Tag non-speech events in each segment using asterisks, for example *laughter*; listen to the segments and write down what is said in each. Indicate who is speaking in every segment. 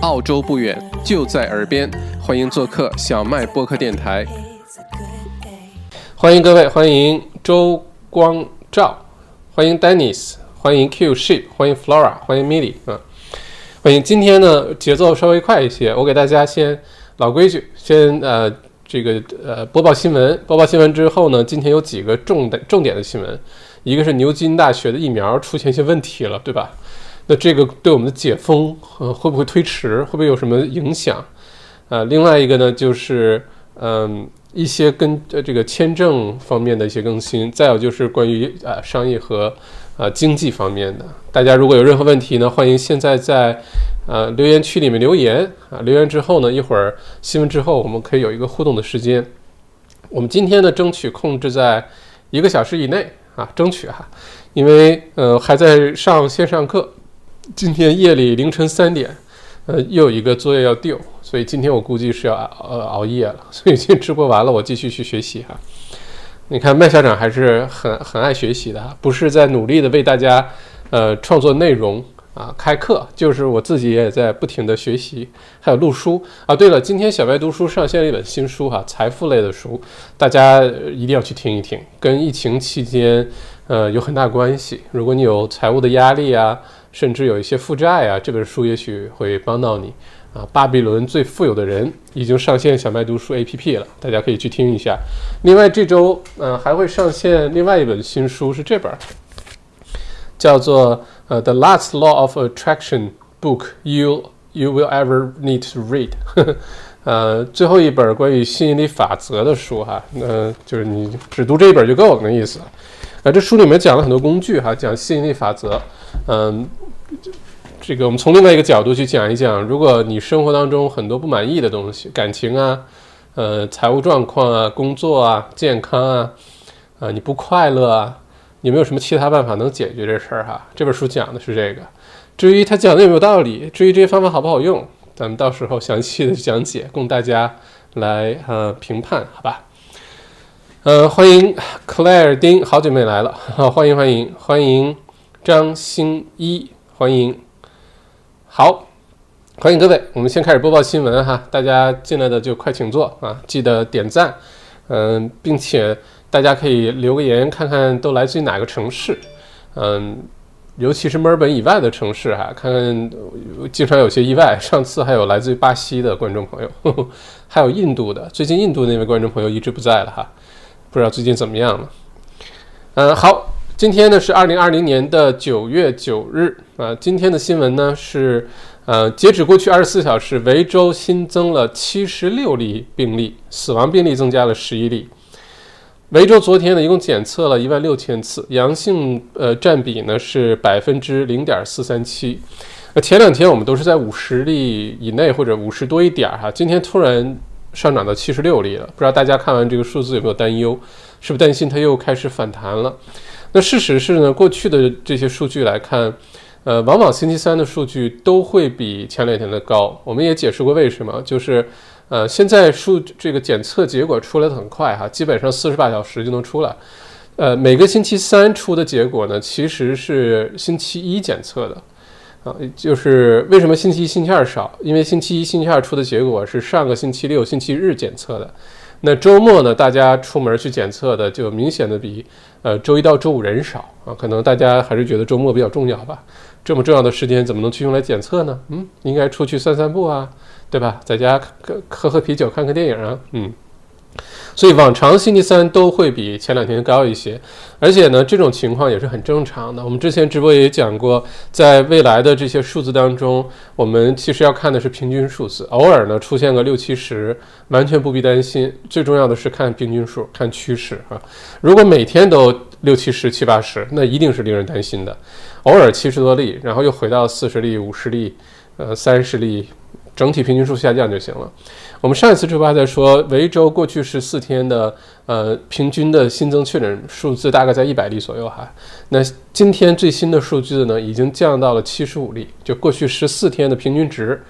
Speaker 1: 澳洲不远，就在耳边，欢迎做客小麦播客电台。欢迎各位，欢迎周光照，欢迎 Dennis，欢迎 Q Sheep，欢迎 Flora，欢迎 Milly 啊，欢迎。今天呢，节奏稍微快一些，我给大家先老规矩，先呃这个呃播报新闻，播报新闻之后呢，今天有几个重的重点的新闻，一个是牛津大学的疫苗出现一些问题了，对吧？那这个对我们的解封，呃，会不会推迟？会不会有什么影响？呃，另外一个呢，就是嗯，一些跟呃这个签证方面的一些更新。再有就是关于呃商业和呃经济方面的。大家如果有任何问题呢，欢迎现在在呃留言区里面留言啊。留言之后呢，一会儿新闻之后我们可以有一个互动的时间。我们今天呢，争取控制在一个小时以内啊，争取哈，因为呃还在上线上课。今天夜里凌晨三点，呃，又有一个作业要丢，所以今天我估计是要呃熬夜了。*laughs* 所以今天直播完了，我继续去学习哈。你看麦校长还是很很爱学习的，不是在努力的为大家呃创作内容啊开课，就是我自己也在不停的学习，还有录书啊。对了，今天小白读书上线了一本新书哈，财富类的书，大家一定要去听一听，跟疫情期间呃有很大关系。如果你有财务的压力啊。甚至有一些负债啊，这本书也许会帮到你啊。巴比伦最富有的人已经上线小麦读书 APP 了，大家可以去听一下。另外这周嗯还会上线另外一本新书，是这本，叫做呃《The Last Law of Attraction Book You You Will Ever Need to Read *laughs*》，呃最后一本关于吸引力法则的书哈，那就是你只读这一本就够了那意思。啊，这书里面讲了很多工具哈，讲吸引力法则，嗯。这个我们从另外一个角度去讲一讲，如果你生活当中很多不满意的东西，感情啊，呃，财务状况啊，工作啊，健康啊，啊，你不快乐啊，有没有什么其他办法能解决这事儿哈？这本书讲的是这个。至于他讲的有没有道理，至于这些方法好不好用，咱们到时候详细的讲解，供大家来呃评判，好吧？呃，欢迎 Claire 丁，好久没来了，*laughs* 好，欢迎欢迎欢迎张新一。欢迎，好，欢迎各位。我们先开始播报新闻哈，大家进来的就快请坐啊，记得点赞，嗯，并且大家可以留个言，看看都来自于哪个城市，嗯，尤其是墨尔本以外的城市哈，看看经常有些意外。*laughs* 上次还有来自于巴西的观众朋友，*laughs* 还有印度的，最近印度那位观众朋友一直不在了哈，不知道最近怎么样了。嗯，好。今天呢是二零二零年的九月九日啊。今天的新闻呢是，呃，截止过去二十四小时，维州新增了七十六例病例，死亡病例增加了十一例。维州昨天呢一共检测了一万六千次，阳性呃占比呢是百分之零点四三七。前两天我们都是在五十例以内或者五十多一点儿哈，今天突然上涨到七十六例了，不知道大家看完这个数字有没有担忧？是不是担心它又开始反弹了？那事实是呢，过去的这些数据来看，呃，往往星期三的数据都会比前两天的高。我们也解释过为什么，就是，呃，现在数这个检测结果出来的很快哈，基本上四十八小时就能出来。呃，每个星期三出的结果呢，其实是星期一检测的，啊，就是为什么星期一、星期二少？因为星期一、星期二出的结果是上个星期六、星期日检测的。那周末呢？大家出门去检测的就明显的比呃周一到周五人少啊，可能大家还是觉得周末比较重要吧。这么重要的时间怎么能去用来检测呢？嗯，应该出去散散步啊，对吧？在家喝喝啤酒、看看电影啊，嗯。所以往常星期三都会比前两天高一些，而且呢，这种情况也是很正常的。我们之前直播也讲过，在未来的这些数字当中，我们其实要看的是平均数字，偶尔呢出现个六七十，完全不必担心。最重要的是看平均数，看趋势啊。如果每天都六七十、七八十，那一定是令人担心的。偶尔七十多例，然后又回到四十例、五十例，呃，三十例。整体平均数下降就行了。我们上一次直播还在说，维州过去十四天的呃平均的新增确诊数字大概在一百例左右哈。那今天最新的数据呢，已经降到了七十五例，就过去十四天的平均值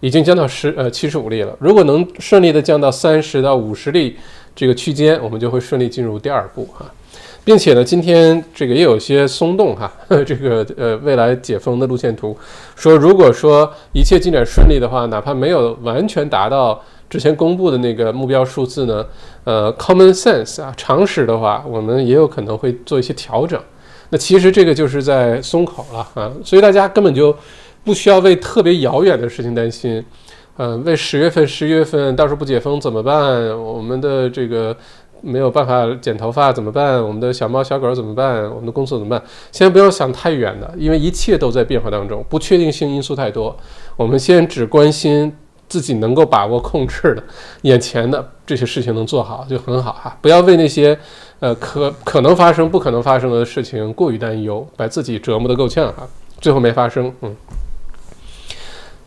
Speaker 1: 已经降到十呃七十五例了。如果能顺利的降到三十到五十例这个区间，我们就会顺利进入第二步哈。并且呢，今天这个也有些松动哈，*laughs* 这个呃未来解封的路线图，说如果说一切进展顺利的话，哪怕没有完全达到之前公布的那个目标数字呢，呃，common sense 啊，常识的话，我们也有可能会做一些调整。那其实这个就是在松口了啊，所以大家根本就不需要为特别遥远的事情担心。嗯，为十月份、十一月份到时候不解封怎么办？我们的这个没有办法剪头发怎么办？我们的小猫小狗怎么办？我们的工作怎么办？先不要想太远的，因为一切都在变化当中，不确定性因素太多。我们先只关心自己能够把握控制的眼前的这些事情能做好就很好哈，不要为那些呃可可能发生、不可能发生的事情过于担忧，把自己折磨得够呛哈，最后没发生，嗯。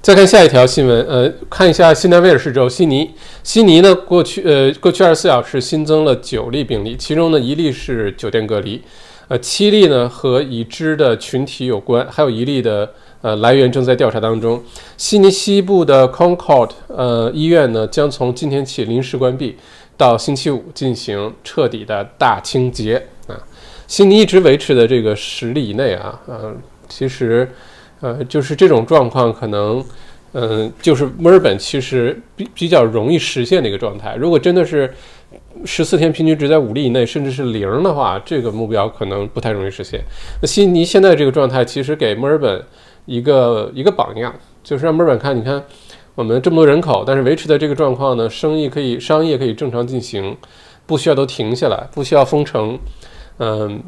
Speaker 1: 再看下一条新闻，呃，看一下新南威尔士州悉尼。悉尼呢，过去呃过去二十四小时新增了九例病例，其中呢一例是酒店隔离，呃七例呢和已知的群体有关，还有一例的呃来源正在调查当中。悉尼西部的 Concord 呃医院呢将从今天起临时关闭，到星期五进行彻底的大清洁啊。悉尼一直维持的这个十例以内啊，嗯，其实。呃，就是这种状况，可能，嗯，就是墨尔本其实比比较容易实现的一个状态。如果真的是十四天平均值在五例以内，甚至是零的话，这个目标可能不太容易实现。那悉尼现在这个状态，其实给墨尔本一个一个榜样，就是让墨尔本看，你看我们这么多人口，但是维持的这个状况呢，生意可以，商业可以正常进行，不需要都停下来，不需要封城，嗯。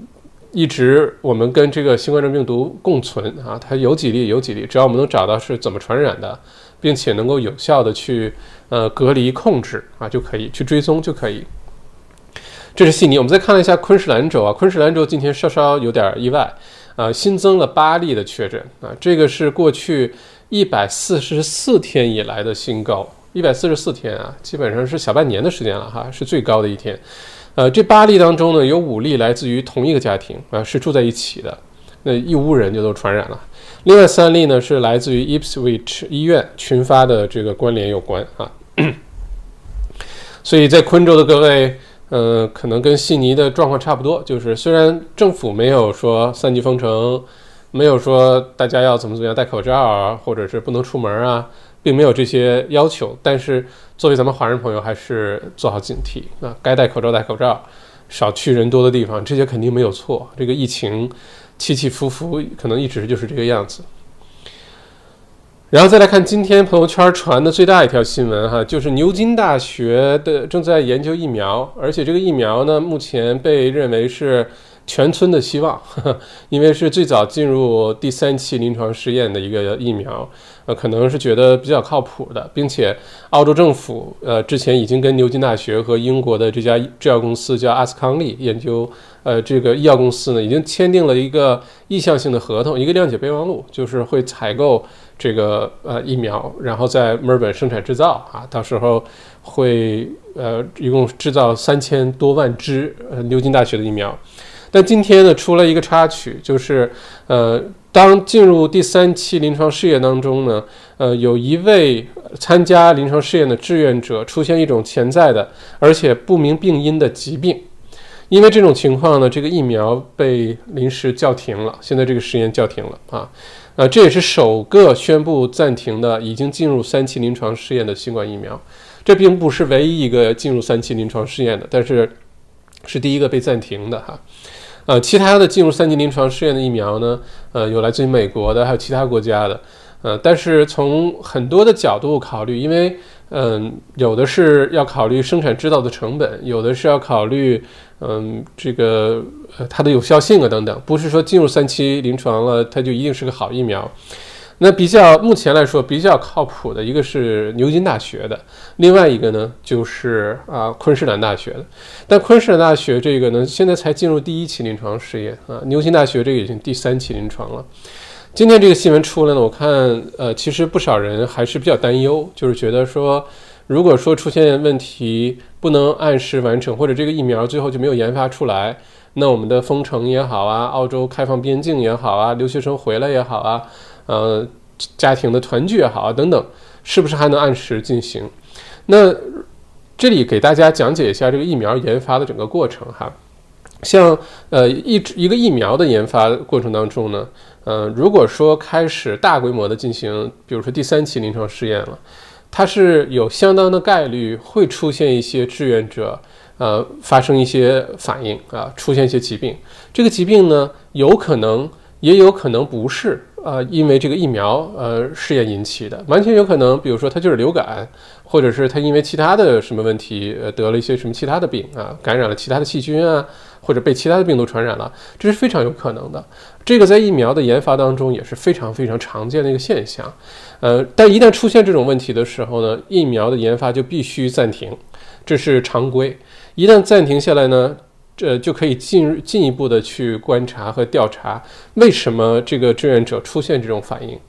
Speaker 1: 一直我们跟这个新冠状病毒共存啊，它有几例有几例，只要我们能找到是怎么传染的，并且能够有效的去呃隔离控制啊，就可以去追踪就可以。这是悉尼，我们再看了一下昆士兰州啊，昆士兰州今天稍稍有点意外啊，新增了八例的确诊啊，这个是过去一百四十四天以来的新高，一百四十四天啊，基本上是小半年的时间了哈，是最高的一天。呃，这八例当中呢，有五例来自于同一个家庭啊，是住在一起的，那一屋人就都传染了。另外三例呢，是来自于 Ipswich 医院群发的这个关联有关啊。所以在昆州的各位，呃，可能跟悉尼的状况差不多，就是虽然政府没有说三级封城，没有说大家要怎么怎么样戴口罩啊，或者是不能出门啊。并没有这些要求，但是作为咱们华人朋友，还是做好警惕啊！该戴口罩戴口罩，少去人多的地方，这些肯定没有错。这个疫情起起伏伏，可能一直就是这个样子。然后再来看今天朋友圈传的最大一条新闻哈，就是牛津大学的正在研究疫苗，而且这个疫苗呢，目前被认为是。全村的希望，*laughs* 因为是最早进入第三期临床试验的一个疫苗，呃，可能是觉得比较靠谱的，并且澳洲政府呃之前已经跟牛津大学和英国的这家制药公司叫阿斯康利研究，呃，这个医药公司呢已经签订了一个意向性的合同，一个谅解备忘录，就是会采购这个呃疫苗，然后在墨尔本生产制造啊，到时候会呃一共制造三千多万支呃牛津大学的疫苗。但今天呢，出了一个插曲，就是，呃，当进入第三期临床试验当中呢，呃，有一位参加临床试验的志愿者出现一种潜在的而且不明病因的疾病，因为这种情况呢，这个疫苗被临时叫停了，现在这个实验叫停了啊，呃，这也是首个宣布暂停的已经进入三期临床试验的新冠疫苗，这并不是唯一一个进入三期临床试验的，但是是第一个被暂停的哈。呃，其他的进入三级临床试验的疫苗呢，呃，有来自于美国的，还有其他国家的，呃，但是从很多的角度考虑，因为，嗯，有的是要考虑生产制造的成本，有的是要考虑，嗯，这个呃它的有效性啊等等，不是说进入三期临床了，它就一定是个好疫苗。那比较目前来说比较靠谱的一个是牛津大学的，另外一个呢就是啊昆士兰大学的。但昆士兰大学这个呢现在才进入第一期临床试验啊，牛津大学这个已经第三期临床了。今天这个新闻出来呢，我看呃其实不少人还是比较担忧，就是觉得说如果说出现问题不能按时完成，或者这个疫苗最后就没有研发出来，那我们的封城也好啊，澳洲开放边境也好啊，留学生回来也好啊。呃，家庭的团聚也好啊，等等，是不是还能按时进行？那这里给大家讲解一下这个疫苗研发的整个过程哈。像呃一一个疫苗的研发过程当中呢，呃，如果说开始大规模的进行，比如说第三期临床试验了，它是有相当的概率会出现一些志愿者，呃，发生一些反应啊，出现一些疾病。这个疾病呢，有可能也有可能不是。呃，因为这个疫苗呃试验引起的，完全有可能，比如说它就是流感，或者是它因为其他的什么问题，呃，得了一些什么其他的病啊，感染了其他的细菌啊，或者被其他的病毒传染了，这是非常有可能的。这个在疫苗的研发当中也是非常非常常见的一个现象。呃，但一旦出现这种问题的时候呢，疫苗的研发就必须暂停，这是常规。一旦暂停下来呢？这就可以进进一步的去观察和调查，为什么这个志愿者出现这种反应。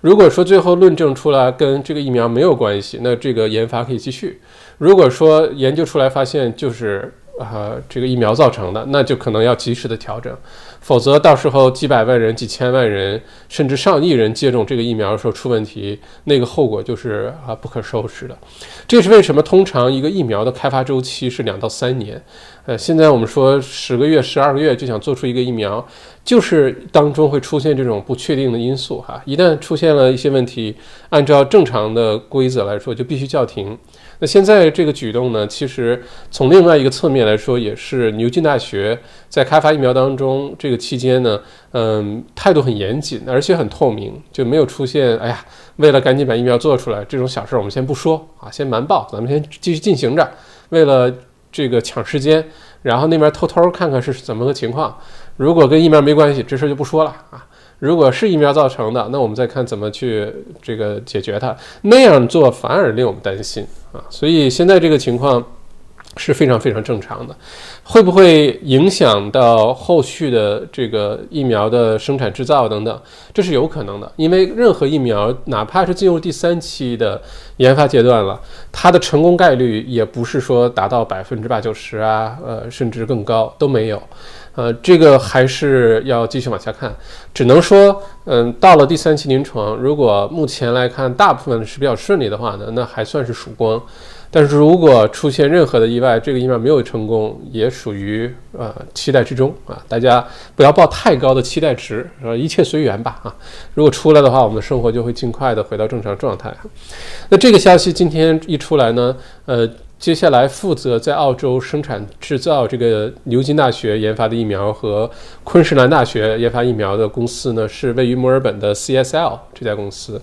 Speaker 1: 如果说最后论证出来跟这个疫苗没有关系，那这个研发可以继续。如果说研究出来发现就是啊这个疫苗造成的，那就可能要及时的调整。否则，到时候几百万人、几千万人，甚至上亿人接种这个疫苗的时候出问题，那个后果就是啊不可收拾的。这是为什么？通常一个疫苗的开发周期是两到三年。呃，现在我们说十个月、十二个月就想做出一个疫苗，就是当中会出现这种不确定的因素哈。一旦出现了一些问题，按照正常的规则来说，就必须叫停。那现在这个举动呢，其实从另外一个侧面来说，也是牛津大学在开发疫苗当中这个期间呢，嗯，态度很严谨，而且很透明，就没有出现哎呀，为了赶紧把疫苗做出来这种小事儿，我们先不说啊，先瞒报，咱们先继续进行着，为了这个抢时间，然后那边偷偷看看是怎么个情况，如果跟疫苗没关系，这事儿就不说了啊。如果是疫苗造成的，那我们再看怎么去这个解决它。那样做反而令我们担心啊，所以现在这个情况是非常非常正常的。会不会影响到后续的这个疫苗的生产制造等等？这是有可能的，因为任何疫苗，哪怕是进入第三期的研发阶段了，它的成功概率也不是说达到百分之八九十啊，呃，甚至更高都没有。呃，这个还是要继续往下看，只能说，嗯，到了第三期临床，如果目前来看大部分是比较顺利的话呢，那还算是曙光。但是如果出现任何的意外，这个疫苗没有成功，也属于呃期待之中啊。大家不要抱太高的期待值，一切随缘吧啊。如果出来的话，我们的生活就会尽快的回到正常状态。那这个消息今天一出来呢，呃。接下来负责在澳洲生产制造这个牛津大学研发的疫苗和昆士兰大学研发疫苗的公司呢，是位于墨尔本的 CSL 这家公司。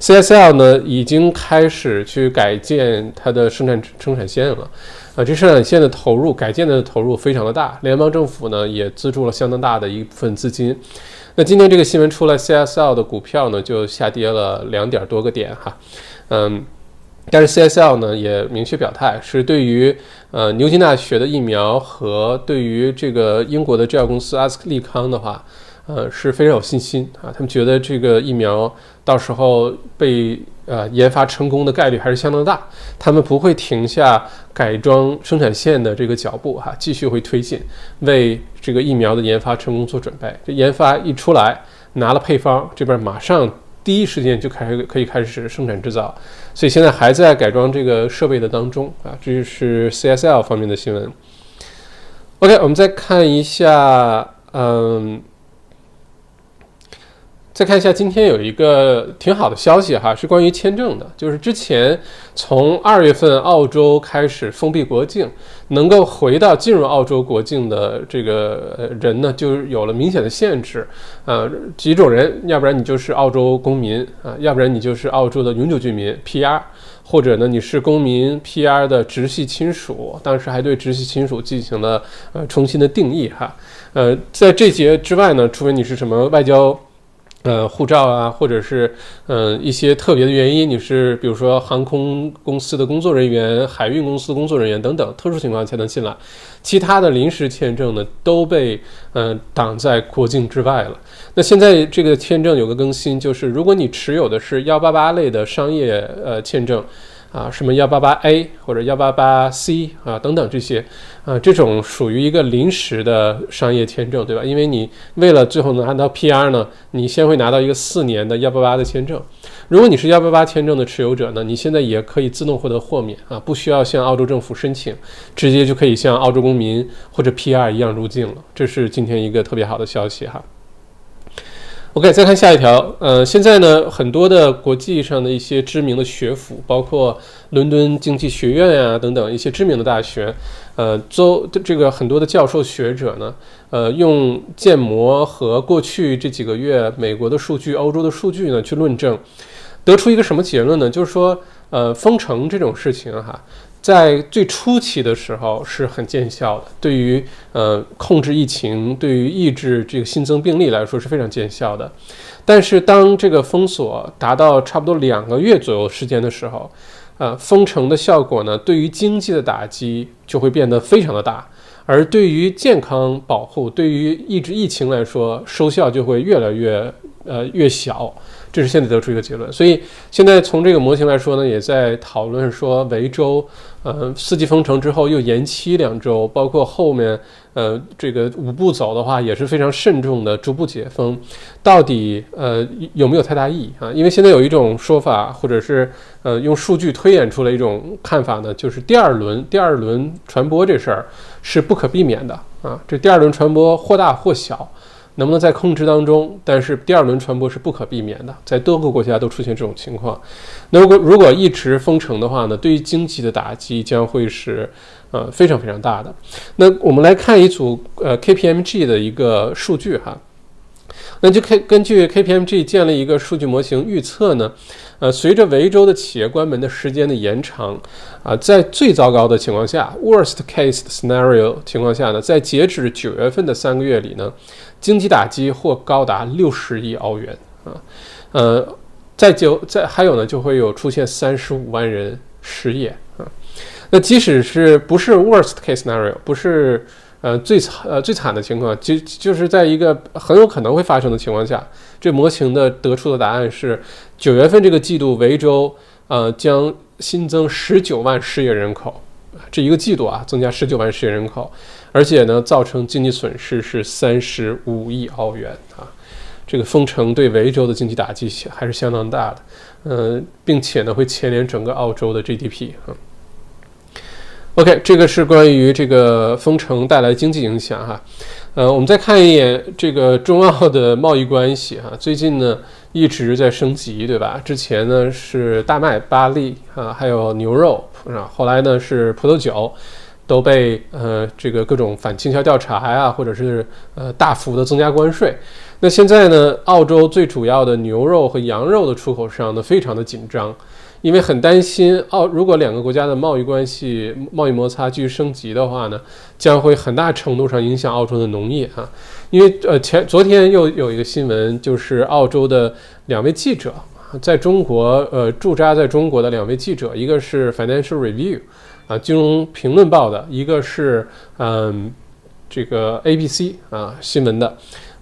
Speaker 1: CSL 呢已经开始去改建它的生产生产线了，啊，这生产线的投入改建的投入非常的大，联邦政府呢也资助了相当大的一部分资金。那今天这个新闻出来，CSL 的股票呢就下跌了两点多个点哈，嗯。但是 CSL 呢也明确表态，是对于呃牛津大学的疫苗和对于这个英国的制药公司阿斯利康的话，呃是非常有信心啊。他们觉得这个疫苗到时候被呃研发成功的概率还是相当大，他们不会停下改装生产线的这个脚步哈，继续会推进，为这个疫苗的研发成功做准备。这研发一出来，拿了配方，这边马上。第一时间就开始可以开始生产制造，所以现在还在改装这个设备的当中啊。这就是 CSL 方面的新闻。OK，我们再看一下，嗯。再看一下，今天有一个挺好的消息哈，是关于签证的。就是之前从二月份澳洲开始封闭国境，能够回到进入澳洲国境的这个人呢，就有了明显的限制。呃，几种人，要不然你就是澳洲公民啊，要不然你就是澳洲的永久居民 （PR），或者呢你是公民 PR 的直系亲属。当时还对直系亲属进行了呃重新的定义哈。呃，在这些之外呢，除非你是什么外交。呃，护照啊，或者是嗯一些特别的原因，你是比如说航空公司的工作人员、海运公司工作人员等等，特殊情况才能进来。其他的临时签证呢，都被嗯挡在国境之外了。那现在这个签证有个更新，就是如果你持有的是幺八八类的商业呃签证。啊，什么幺八八 A 或者幺八八 C 啊，等等这些，啊，这种属于一个临时的商业签证，对吧？因为你为了最后能拿到 PR 呢，你先会拿到一个四年的幺八八的签证。如果你是幺八八签证的持有者呢，你现在也可以自动获得豁免啊，不需要向澳洲政府申请，直接就可以像澳洲公民或者 PR 一样入境了。这是今天一个特别好的消息哈。OK，再看下一条。呃，现在呢，很多的国际上的一些知名的学府，包括伦敦经济学院呀等等一些知名的大学，呃，都这个很多的教授学者呢，呃，用建模和过去这几个月美国的数据、欧洲的数据呢去论证，得出一个什么结论呢？就是说，呃，封城这种事情哈。在最初期的时候是很见效的，对于呃控制疫情，对于抑制这个新增病例来说是非常见效的。但是当这个封锁达到差不多两个月左右时间的时候，呃，封城的效果呢，对于经济的打击就会变得非常的大，而对于健康保护，对于抑制疫情来说，收效就会越来越呃越小。这是现在得出一个结论，所以现在从这个模型来说呢，也在讨论说维州，呃，四季封城之后又延期两周，包括后面，呃，这个五步走的话也是非常慎重的逐步解封，到底呃有没有太大意义啊？因为现在有一种说法，或者是呃用数据推演出了一种看法呢，就是第二轮第二轮传播这事儿是不可避免的啊，这第二轮传播或大或小。能不能在控制当中？但是第二轮传播是不可避免的，在多个国家都出现这种情况。那如果如果一直封城的话呢？对于经济的打击将会是呃非常非常大的。那我们来看一组呃 KPMG 的一个数据哈。那就可根据 KPMG 建立一个数据模型预测呢，呃，随着维州的企业关门的时间的延长，啊，在最糟糕的情况下 （worst case scenario） 情况下呢，在截止九月份的三个月里呢，经济打击或高达六十亿澳元啊，呃，在就在还有呢，就会有出现三十五万人失业啊。那即使是不是 worst case scenario，不是。呃，最惨呃最惨的情况，就就是在一个很有可能会发生的情况下，这模型的得出的答案是，九月份这个季度维州呃将新增十九万失业人口，这一个季度啊增加十九万失业人口，而且呢造成经济损失是三十五亿澳元啊，这个封城对维州的经济打击还是相当大的，呃，并且呢会牵连整个澳洲的 GDP 啊。OK，这个是关于这个封城带来经济影响哈，呃，我们再看一眼这个中澳的贸易关系哈，最近呢一直在升级，对吧？之前呢是大麦、巴利啊，还有牛肉啊，后来呢是葡萄酒，都被呃这个各种反倾销调查呀，或者是呃大幅的增加关税。那现在呢，澳洲最主要的牛肉和羊肉的出口商呢非常的紧张。因为很担心澳，如果两个国家的贸易关系、贸易摩擦继续升级的话呢，将会很大程度上影响澳洲的农业啊。因为呃前昨天又有一个新闻，就是澳洲的两位记者在中国呃驻扎在中国的两位记者，一个是 Financial Review 啊金融评论报的，一个是嗯这个 ABC 啊新闻的，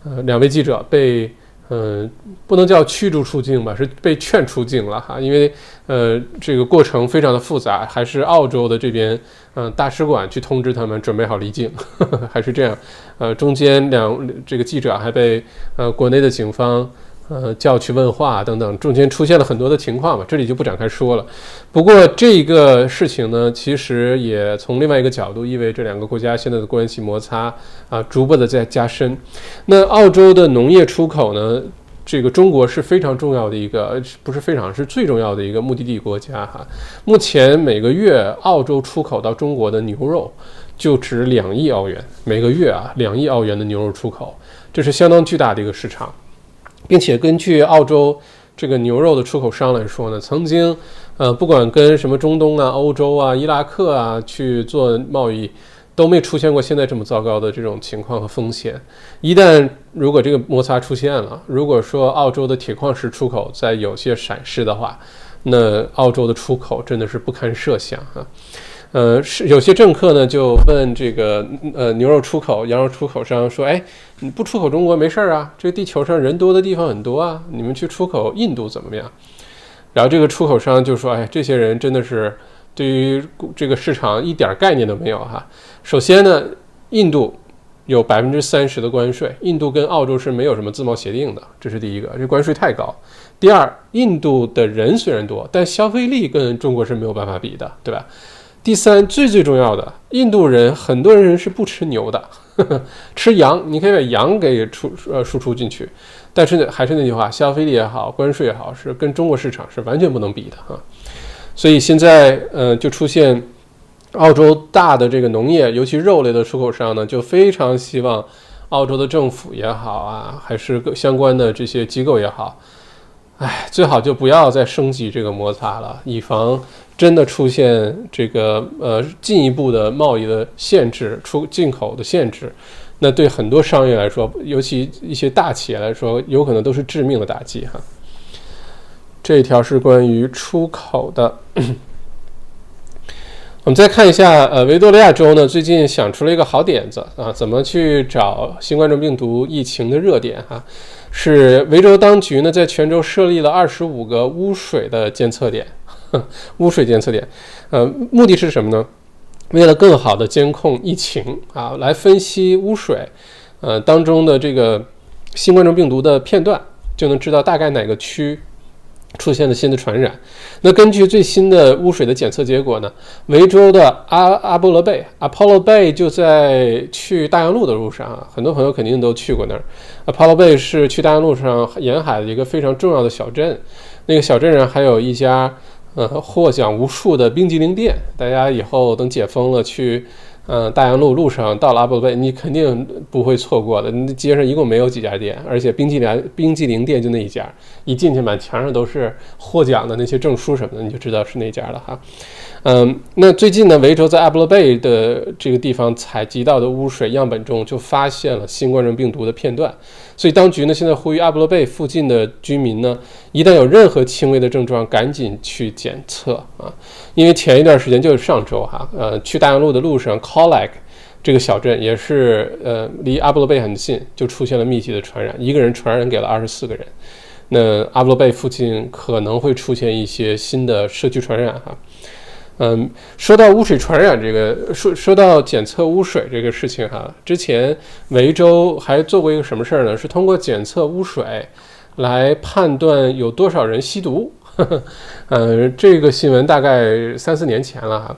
Speaker 1: 呃两位记者被。嗯，不能叫驱逐出境吧，是被劝出境了哈，因为呃这个过程非常的复杂，还是澳洲的这边嗯大使馆去通知他们准备好离境，*laughs* 还是这样，呃中间两这个记者还被呃国内的警方。呃，叫去问话等等，中间出现了很多的情况嘛，这里就不展开说了。不过这个事情呢，其实也从另外一个角度意味着两个国家现在的关系摩擦啊，逐步的在加深。那澳洲的农业出口呢，这个中国是非常重要的一个，不是非常是最重要的一个目的地国家哈。目前每个月澳洲出口到中国的牛肉就值两亿澳元，每个月啊两亿澳元的牛肉出口，这是相当巨大的一个市场。并且根据澳洲这个牛肉的出口商来说呢，曾经，呃，不管跟什么中东啊、欧洲啊、伊拉克啊去做贸易，都没出现过现在这么糟糕的这种情况和风险。一旦如果这个摩擦出现了，如果说澳洲的铁矿石出口在有些闪失的话，那澳洲的出口真的是不堪设想啊。呃，是有些政客呢就问这个呃牛肉出口、羊肉出口商说：“哎，你不出口中国没事儿啊？这地球上人多的地方很多啊，你们去出口印度怎么样？”然后这个出口商就说：“哎，这些人真的是对于这个市场一点概念都没有哈。首先呢，印度有百分之三十的关税，印度跟澳洲是没有什么自贸协定的，这是第一个，这关税太高。第二，印度的人虽然多，但消费力跟中国是没有办法比的，对吧？第三，最最重要的，印度人很多人是不吃牛的，*laughs* 吃羊，你可以把羊给出呃输出进去，但是呢，还是那句话，消费力也好，关税也好，是跟中国市场是完全不能比的哈。所以现在，呃，就出现澳洲大的这个农业，尤其肉类的出口商呢，就非常希望澳洲的政府也好啊，还是各相关的这些机构也好。哎，最好就不要再升级这个摩擦了，以防真的出现这个呃进一步的贸易的限制、出进口的限制，那对很多商业来说，尤其一些大企业来说，有可能都是致命的打击哈。这一条是关于出口的。我们再看一下，呃，维多利亚州呢最近想出了一个好点子啊，怎么去找新冠状病毒疫情的热点哈？是维州当局呢在全州设立了二十五个污水的监测点，*laughs* 污水监测点，呃，目的是什么呢？为了更好的监控疫情啊，来分析污水，呃当中的这个新冠状病毒的片段，就能知道大概哪个区。出现了新的传染，那根据最新的污水的检测结果呢？维州的阿阿波罗贝 （Apollo Bay） 就在去大洋路的路上啊，很多朋友肯定都去过那儿。Apollo Bay 是去大洋路上沿海的一个非常重要的小镇，那个小镇上还有一家呃获奖无数的冰激凌店，大家以后等解封了去。嗯，大洋路路上到了阿波贝，你肯定不会错过的。那街上一共没有几家店，而且冰激凌冰激凌店就那一家，一进去满墙上都是获奖的那些证书什么的，你就知道是那家了哈。嗯，那最近呢，维州在阿波罗贝的这个地方采集到的污水样本中就发现了新冠状病毒的片段，所以当局呢现在呼吁阿波罗贝附近的居民呢，一旦有任何轻微的症状，赶紧去检测啊，因为前一段时间就是上周哈，呃，去大洋路的路上 c o l l e g 这个小镇也是呃离阿波罗贝很近，就出现了密集的传染，一个人传染给了二十四个人，那阿波罗贝附近可能会出现一些新的社区传染哈。嗯，说到污水传染这个，说说到检测污水这个事情哈，之前维州还做过一个什么事儿呢？是通过检测污水来判断有多少人吸毒。嗯，*laughs* 这个新闻大概三四年前了哈，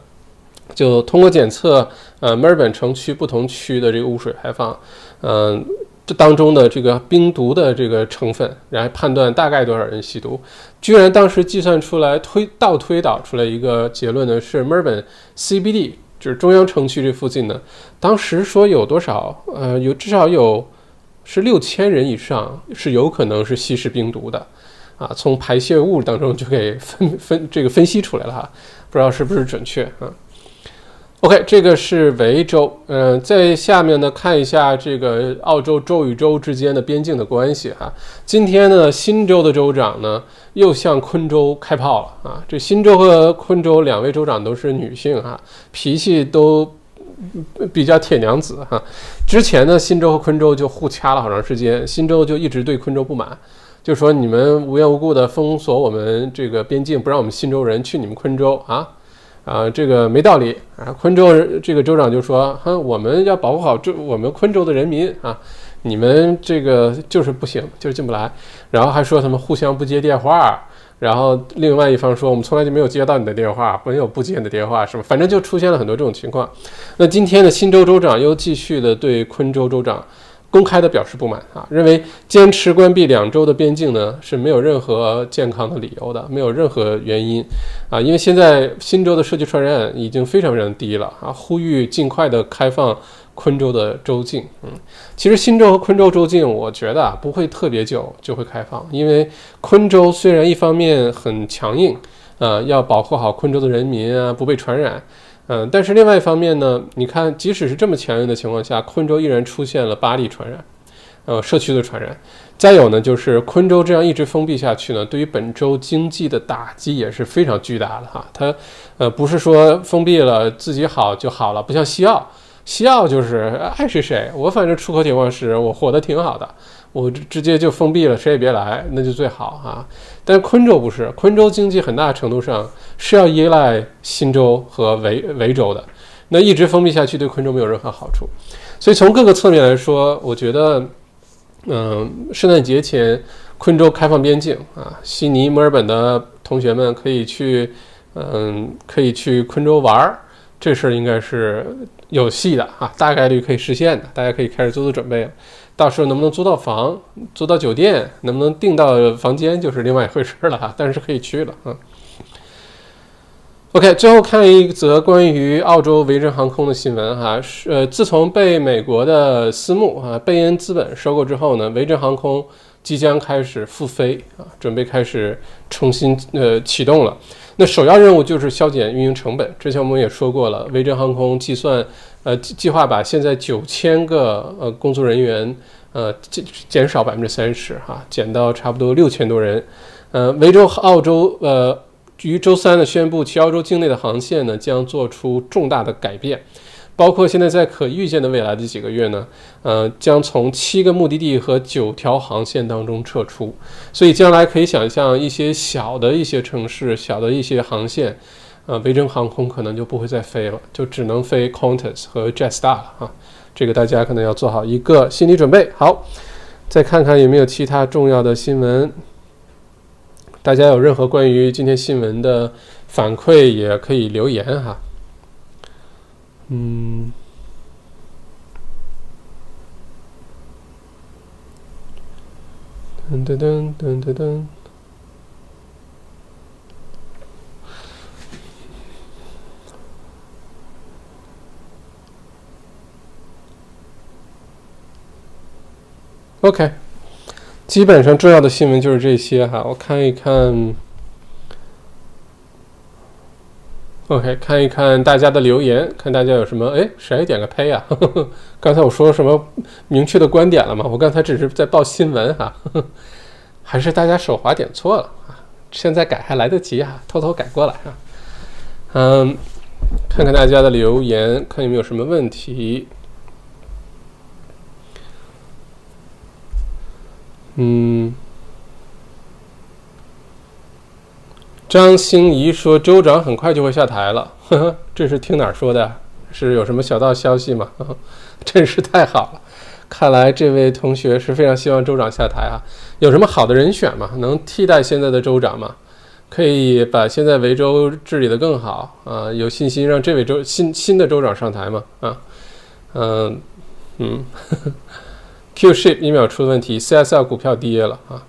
Speaker 1: 就通过检测呃墨尔本城区不同区的这个污水排放，嗯。这当中的这个冰毒的这个成分，来判断大概多少人吸毒，居然当时计算出来推倒推导出来一个结论呢，是墨尔本 CBD，就是中央城区这附近呢，当时说有多少，呃，有至少有是六千人以上是有可能是吸食冰毒的，啊，从排泄物当中就给分分这个分析出来了哈，不知道是不是准确啊。OK，这个是维州。嗯，在下面呢，看一下这个澳洲州与州之间的边境的关系哈。今天呢，新州的州长呢又向昆州开炮了啊。这新州和昆州两位州长都是女性哈，脾气都比较铁娘子哈。之前呢，新州和昆州就互掐了好长时间，新州就一直对昆州不满，就说你们无缘无故的封锁我们这个边境，不让我们新州人去你们昆州啊。啊，这个没道理啊！昆州这个州长就说：“哼，我们要保护好州，我们昆州的人民啊，你们这个就是不行，就是进不来。”然后还说他们互相不接电话，然后另外一方说：“我们从来就没有接到你的电话，没有不接你的电话，是吧？反正就出现了很多这种情况。”那今天的新州州长又继续的对昆州州长。公开的表示不满啊，认为坚持关闭两州的边境呢是没有任何健康的理由的，没有任何原因啊，因为现在新州的社区传染已经非常非常低了啊，呼吁尽快的开放昆州的州境。嗯，其实新州和昆州州境，我觉得啊不会特别久就会开放，因为昆州虽然一方面很强硬，呃，要保护好昆州的人民啊不被传染。嗯，但是另外一方面呢，你看，即使是这么强硬的情况下，昆州依然出现了八例传染，呃，社区的传染。再有呢，就是昆州这样一直封闭下去呢，对于本州经济的打击也是非常巨大的哈。它，呃，不是说封闭了自己好就好了，不像西澳，西澳就是爱谁谁，我反正出口铁矿石我活得挺好的。我直接就封闭了，谁也别来，那就最好啊。但昆州不是，昆州经济很大程度上是要依赖新州和维维州的，那一直封闭下去对昆州没有任何好处。所以从各个侧面来说，我觉得，嗯，圣诞节前昆州开放边境啊，悉尼、墨尔本的同学们可以去，嗯，可以去昆州玩儿，这事儿应该是有戏的啊，大概率可以实现的，大家可以开始做做准备了。到时候能不能租到房、租到酒店，能不能订到房间，就是另外一回事了哈。*laughs* 但是可以去了啊。OK，最后看一则关于澳洲维珍航空的新闻哈，是呃，自从被美国的私募啊贝恩资本收购之后呢，维珍航空即将开始复飞啊，准备开始重新呃启动了。那首要任务就是削减运营成本。之前我们也说过了，维珍航空计算呃计划把现在九千个呃工作人员呃减减少百分之三十哈，减到差不多六千多人。呃，维州澳洲呃。于周三呢宣布，其澳洲境内的航线呢将做出重大的改变，包括现在在可预见的未来的几个月呢，呃，将从七个目的地和九条航线当中撤出。所以将来可以想象一些小的一些城市、小的一些航线，呃，维珍航空可能就不会再飞了，就只能飞 Qantas 和 Jetstar 了啊。这个大家可能要做好一个心理准备。好，再看看有没有其他重要的新闻。大家有任何关于今天新闻的反馈，也可以留言哈。嗯，噔噔噔噔噔噔。OK。基本上重要的新闻就是这些哈，我看一看，OK，看一看大家的留言，看大家有什么，哎，谁点个呸啊？*laughs* 刚才我说什么明确的观点了吗？我刚才只是在报新闻哈，*laughs* 还是大家手滑点错了啊？现在改还来得及啊，偷偷改过来啊。嗯，看看大家的留言，看有没有什么问题。嗯，张欣怡说州长很快就会下台了，呵呵，这是听哪儿说的？是有什么小道消息吗？*laughs* 真是太好了，看来这位同学是非常希望州长下台啊。有什么好的人选吗？能替代现在的州长吗？可以把现在维州治理的更好啊？有信心让这位州新新的州长上台吗？啊，嗯嗯。*laughs* Q ship 一秒出问题，CSL 股票跌了啊，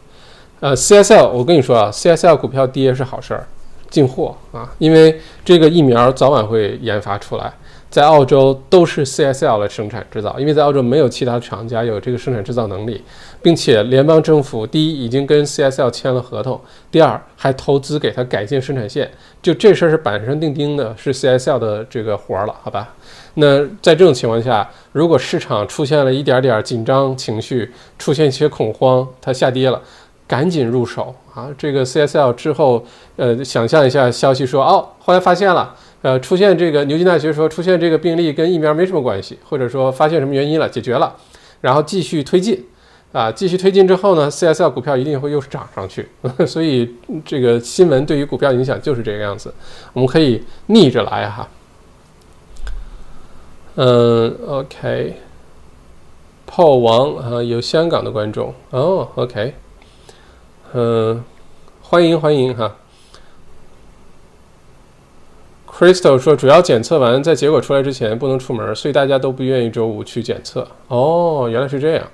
Speaker 1: 呃，CSL 我跟你说啊，CSL 股票跌是好事儿，进货啊，因为这个疫苗早晚会研发出来，在澳洲都是 CSL 来生产制造，因为在澳洲没有其他厂家有这个生产制造能力，并且联邦政府第一已经跟 CSL 签了合同，第二还投资给他改进生产线，就这事儿是板上钉钉的，是 CSL 的这个活儿了，好吧？那在这种情况下，如果市场出现了一点点紧张情绪，出现一些恐慌，它下跌了，赶紧入手啊！这个 CSL 之后，呃，想象一下消息说，哦，后来发现了，呃，出现这个牛津大学说出现这个病例跟疫苗没什么关系，或者说发现什么原因了，解决了，然后继续推进，啊，继续推进之后呢，CSL 股票一定会又涨上去。*laughs* 所以这个新闻对于股票影响就是这个样子，我们可以逆着来哈。嗯，OK，炮王啊，有香港的观众哦，OK，嗯，欢迎欢迎哈。Crystal 说，主要检测完，在结果出来之前不能出门，所以大家都不愿意周五去检测。哦，原来是这样，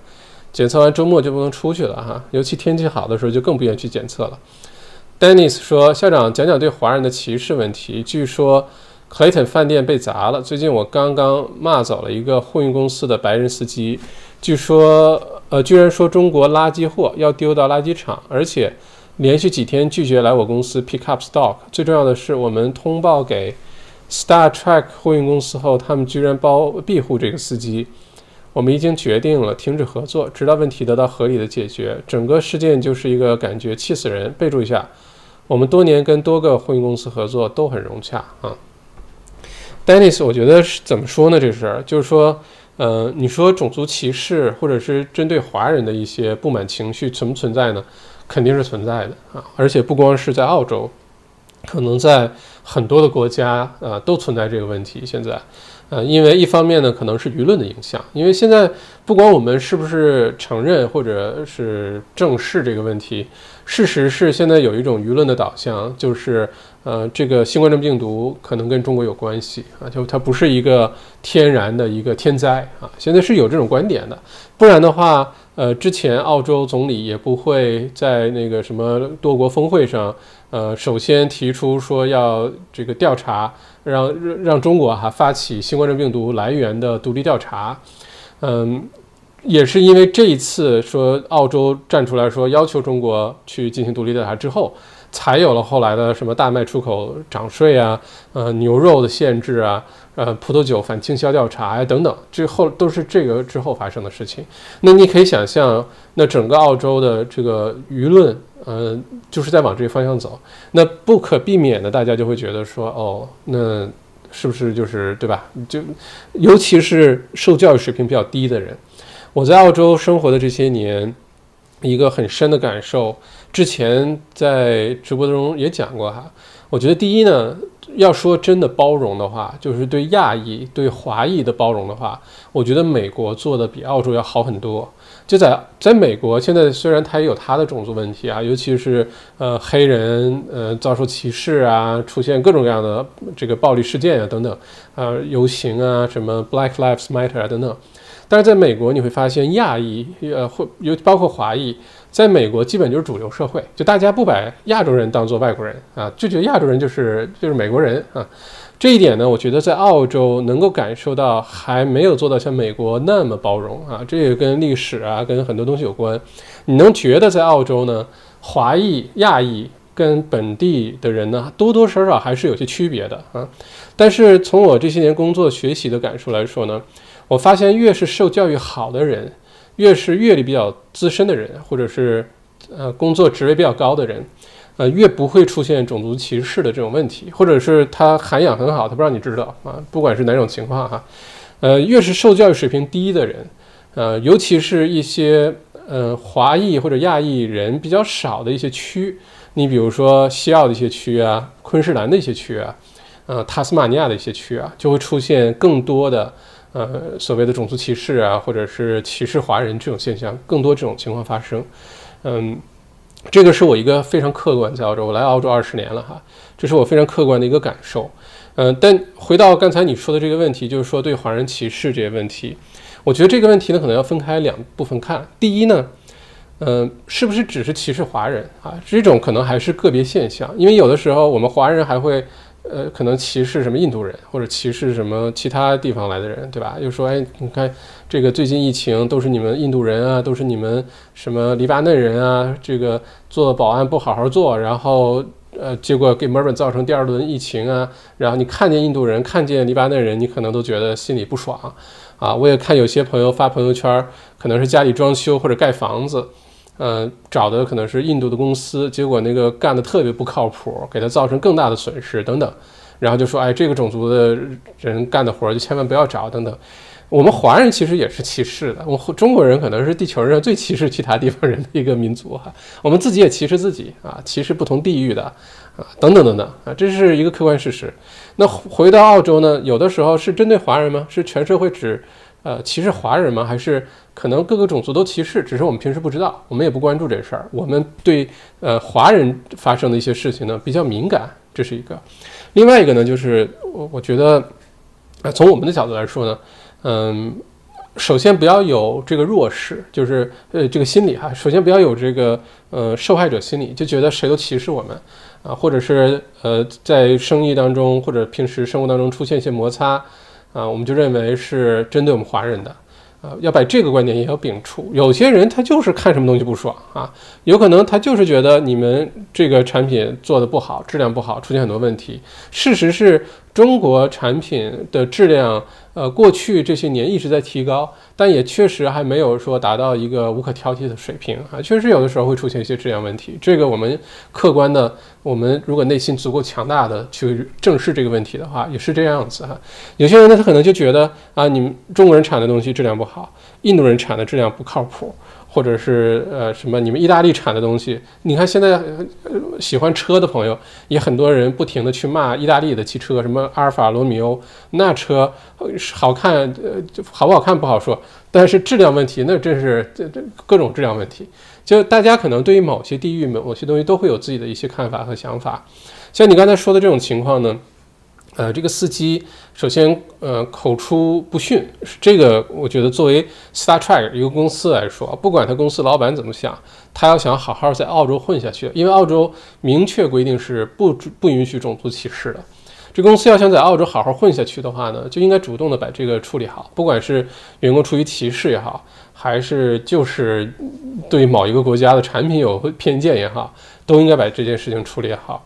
Speaker 1: 检测完周末就不能出去了哈，尤其天气好的时候就更不愿意去检测了。Dennis 说，校长讲讲对华人的歧视问题，据说。Clayton 饭店被砸了。最近我刚刚骂走了一个货运公司的白人司机，据说，呃，居然说中国垃圾货要丢到垃圾场，而且连续几天拒绝来我公司 pick up stock。最重要的是，我们通报给 Star Trek 货运公司后，他们居然包庇护这个司机。我们已经决定了停止合作，直到问题得到合理的解决。整个事件就是一个感觉气死人。备注一下，我们多年跟多个货运公司合作都很融洽啊。Dennis，我觉得是怎么说呢？这事儿就是说，呃，你说种族歧视或者是针对华人的一些不满情绪存不存在呢？肯定是存在的啊！而且不光是在澳洲，可能在很多的国家啊都存在这个问题。现在，呃，因为一方面呢，可能是舆论的影响，因为现在不管我们是不是承认或者是正视这个问题，事实是现在有一种舆论的导向，就是呃，这个新冠状病毒可能跟中国有关系啊，就它不是一个天然的一个天灾啊，现在是有这种观点的，不然的话，呃，之前澳洲总理也不会在那个什么多国峰会上，呃，首先提出说要这个调查。让让让中国哈发起新冠状病毒来源的独立调查，嗯，也是因为这一次说澳洲站出来说要求中国去进行独立调查之后，才有了后来的什么大麦出口涨税啊，呃牛肉的限制啊，呃葡萄酒反倾销调查呀等等，之后都是这个之后发生的事情。那你可以想象，那整个澳洲的这个舆论。呃，就是在往这个方向走，那不可避免的，大家就会觉得说，哦，那是不是就是对吧？就尤其是受教育水平比较低的人，我在澳洲生活的这些年，一个很深的感受，之前在直播中也讲过哈。我觉得第一呢，要说真的包容的话，就是对亚裔、对华裔的包容的话，我觉得美国做的比澳洲要好很多。就在在美国，现在虽然它也有它的种族问题啊，尤其是呃黑人呃遭受歧视啊，出现各种各样的这个暴力事件啊等等啊游行啊什么 Black Lives Matter 啊等等，但是在美国你会发现亚裔呃会有包括华裔，在美国基本就是主流社会，就大家不把亚洲人当做外国人啊，就觉得亚洲人就是就是美国人啊。这一点呢，我觉得在澳洲能够感受到还没有做到像美国那么包容啊，这也跟历史啊，跟很多东西有关。你能觉得在澳洲呢，华裔、亚裔跟本地的人呢，多多少少还是有些区别的啊。但是从我这些年工作学习的感受来说呢，我发现越是受教育好的人，越是阅历比较资深的人，或者是呃工作职位比较高的人。呃，越不会出现种族歧视的这种问题，或者是他涵养很好，他不让你知道啊，不管是哪种情况哈，呃，越是受教育水平低的人，呃，尤其是一些呃华裔或者亚裔人比较少的一些区，你比如说西澳的一些区啊，昆士兰的一些区啊，呃，塔斯马尼亚的一些区啊，就会出现更多的呃所谓的种族歧视啊，或者是歧视华人这种现象，更多这种情况发生，嗯。这个是我一个非常客观，在澳洲，我来澳洲二十年了哈，这是我非常客观的一个感受。嗯，但回到刚才你说的这个问题，就是说对华人歧视这些问题，我觉得这个问题呢，可能要分开两部分看。第一呢，嗯，是不是只是歧视华人啊？这种可能还是个别现象，因为有的时候我们华人还会。呃，可能歧视什么印度人，或者歧视什么其他地方来的人，对吧？又说，哎，你看这个最近疫情都是你们印度人啊，都是你们什么黎巴嫩人啊，这个做保安不好好做，然后呃，结果给墨尔本造成第二轮疫情啊。然后你看见印度人，看见黎巴嫩人，你可能都觉得心里不爽啊。我也看有些朋友发朋友圈，可能是家里装修或者盖房子。呃，找的可能是印度的公司，结果那个干的特别不靠谱，给他造成更大的损失等等，然后就说，哎，这个种族的人干的活就千万不要找等等。我们华人其实也是歧视的，我中国人可能是地球上最歧视其他地方人的一个民族哈，我们自己也歧视自己啊，歧视不同地域的啊，等等等等啊，这是一个客观事实。那回到澳洲呢，有的时候是针对华人吗？是全社会只呃歧视华人吗？还是？可能各个种族都歧视，只是我们平时不知道，我们也不关注这事儿。我们对呃华人发生的一些事情呢比较敏感，这是一个。另外一个呢，就是我我觉得，呃，从我们的角度来说呢，嗯，首先不要有这个弱势，就是呃这个心理哈。首先不要有这个呃受害者心理，就觉得谁都歧视我们啊，或者是呃在生意当中或者平时生活当中出现一些摩擦啊，我们就认为是针对我们华人的。啊，要把这个观点也要摒除。有些人他就是看什么东西不爽啊，有可能他就是觉得你们这个产品做的不好，质量不好，出现很多问题。事实是中国产品的质量。呃，过去这些年一直在提高，但也确实还没有说达到一个无可挑剔的水平啊。确实有的时候会出现一些质量问题，这个我们客观的，我们如果内心足够强大的去正视这个问题的话，也是这样子哈。有些人呢，他可能就觉得啊，你们中国人产的东西质量不好，印度人产的质量不靠谱，或者是呃什么你们意大利产的东西，你看现在喜欢车的朋友也很多人不停的去骂意大利的汽车，什么阿尔法罗密欧那车好看，呃好不好看不好说，但是质量问题那真是这这各种质量问题。就大家可能对于某些地域某某些东西都会有自己的一些看法和想法，像你刚才说的这种情况呢。呃，这个司机首先呃口出不逊，这个我觉得作为 Star Trek 一个公司来说，不管他公司老板怎么想，他要想好好在澳洲混下去，因为澳洲明确规定是不不允许种族歧视的。这公司要想在澳洲好好混下去的话呢，就应该主动的把这个处理好，不管是员工出于歧视也好，还是就是对某一个国家的产品有偏见也好，都应该把这件事情处理好。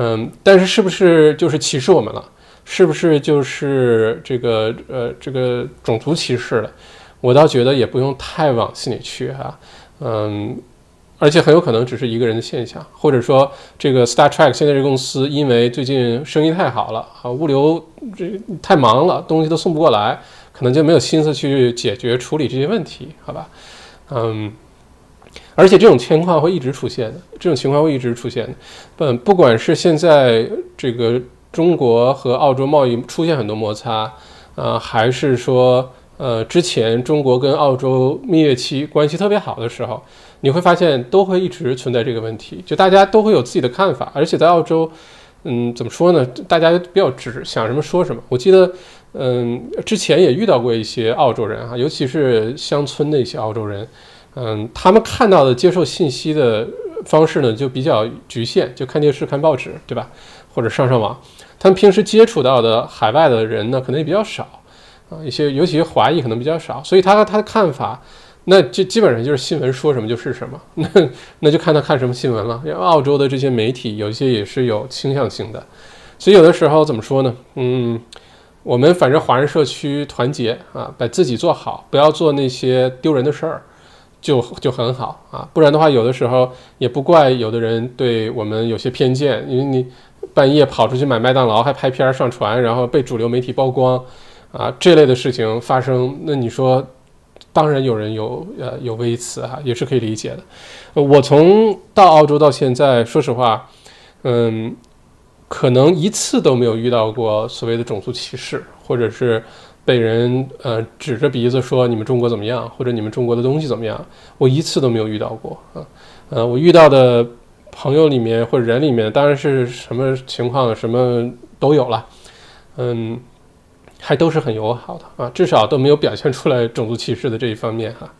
Speaker 1: 嗯，但是是不是就是歧视我们了？是不是就是这个呃这个种族歧视了？我倒觉得也不用太往心里去哈。嗯，而且很有可能只是一个人的现象，或者说这个 Star Trek 现在这公司因为最近生意太好了啊，物流这太忙了，东西都送不过来，可能就没有心思去解决处理这些问题，好吧？嗯。而且这种情况会一直出现的，这种情况会一直出现的。不，不管是现在这个中国和澳洲贸易出现很多摩擦，啊，还是说，呃，之前中国跟澳洲蜜月期关系特别好的时候，你会发现都会一直存在这个问题，就大家都会有自己的看法。而且在澳洲，嗯，怎么说呢？大家比较直，想什么说什么。我记得，嗯，之前也遇到过一些澳洲人啊，尤其是乡村的一些澳洲人。嗯，他们看到的接受信息的方式呢，就比较局限，就看电视、看报纸，对吧？或者上上网。他们平时接触到的海外的人呢，可能也比较少啊，一些尤其是华裔可能比较少，所以他他的看法，那就基本上就是新闻说什么就是什么，*laughs* 那那就看他看什么新闻了。因为澳洲的这些媒体有一些也是有倾向性的，所以有的时候怎么说呢？嗯，我们反正华人社区团结啊，把自己做好，不要做那些丢人的事儿。就就很好啊，不然的话，有的时候也不怪有的人对我们有些偏见，因为你半夜跑出去买麦当劳，还拍片上传，然后被主流媒体曝光，啊，这类的事情发生，那你说，当然有人有呃有微词哈，也是可以理解的。我从到澳洲到现在，说实话，嗯，可能一次都没有遇到过所谓的种族歧视，或者是。被人呃指着鼻子说你们中国怎么样，或者你们中国的东西怎么样，我一次都没有遇到过啊。呃，我遇到的朋友里面或者人里面，当然是什么情况什么都有了，嗯，还都是很友好的啊，至少都没有表现出来种族歧视的这一方面哈。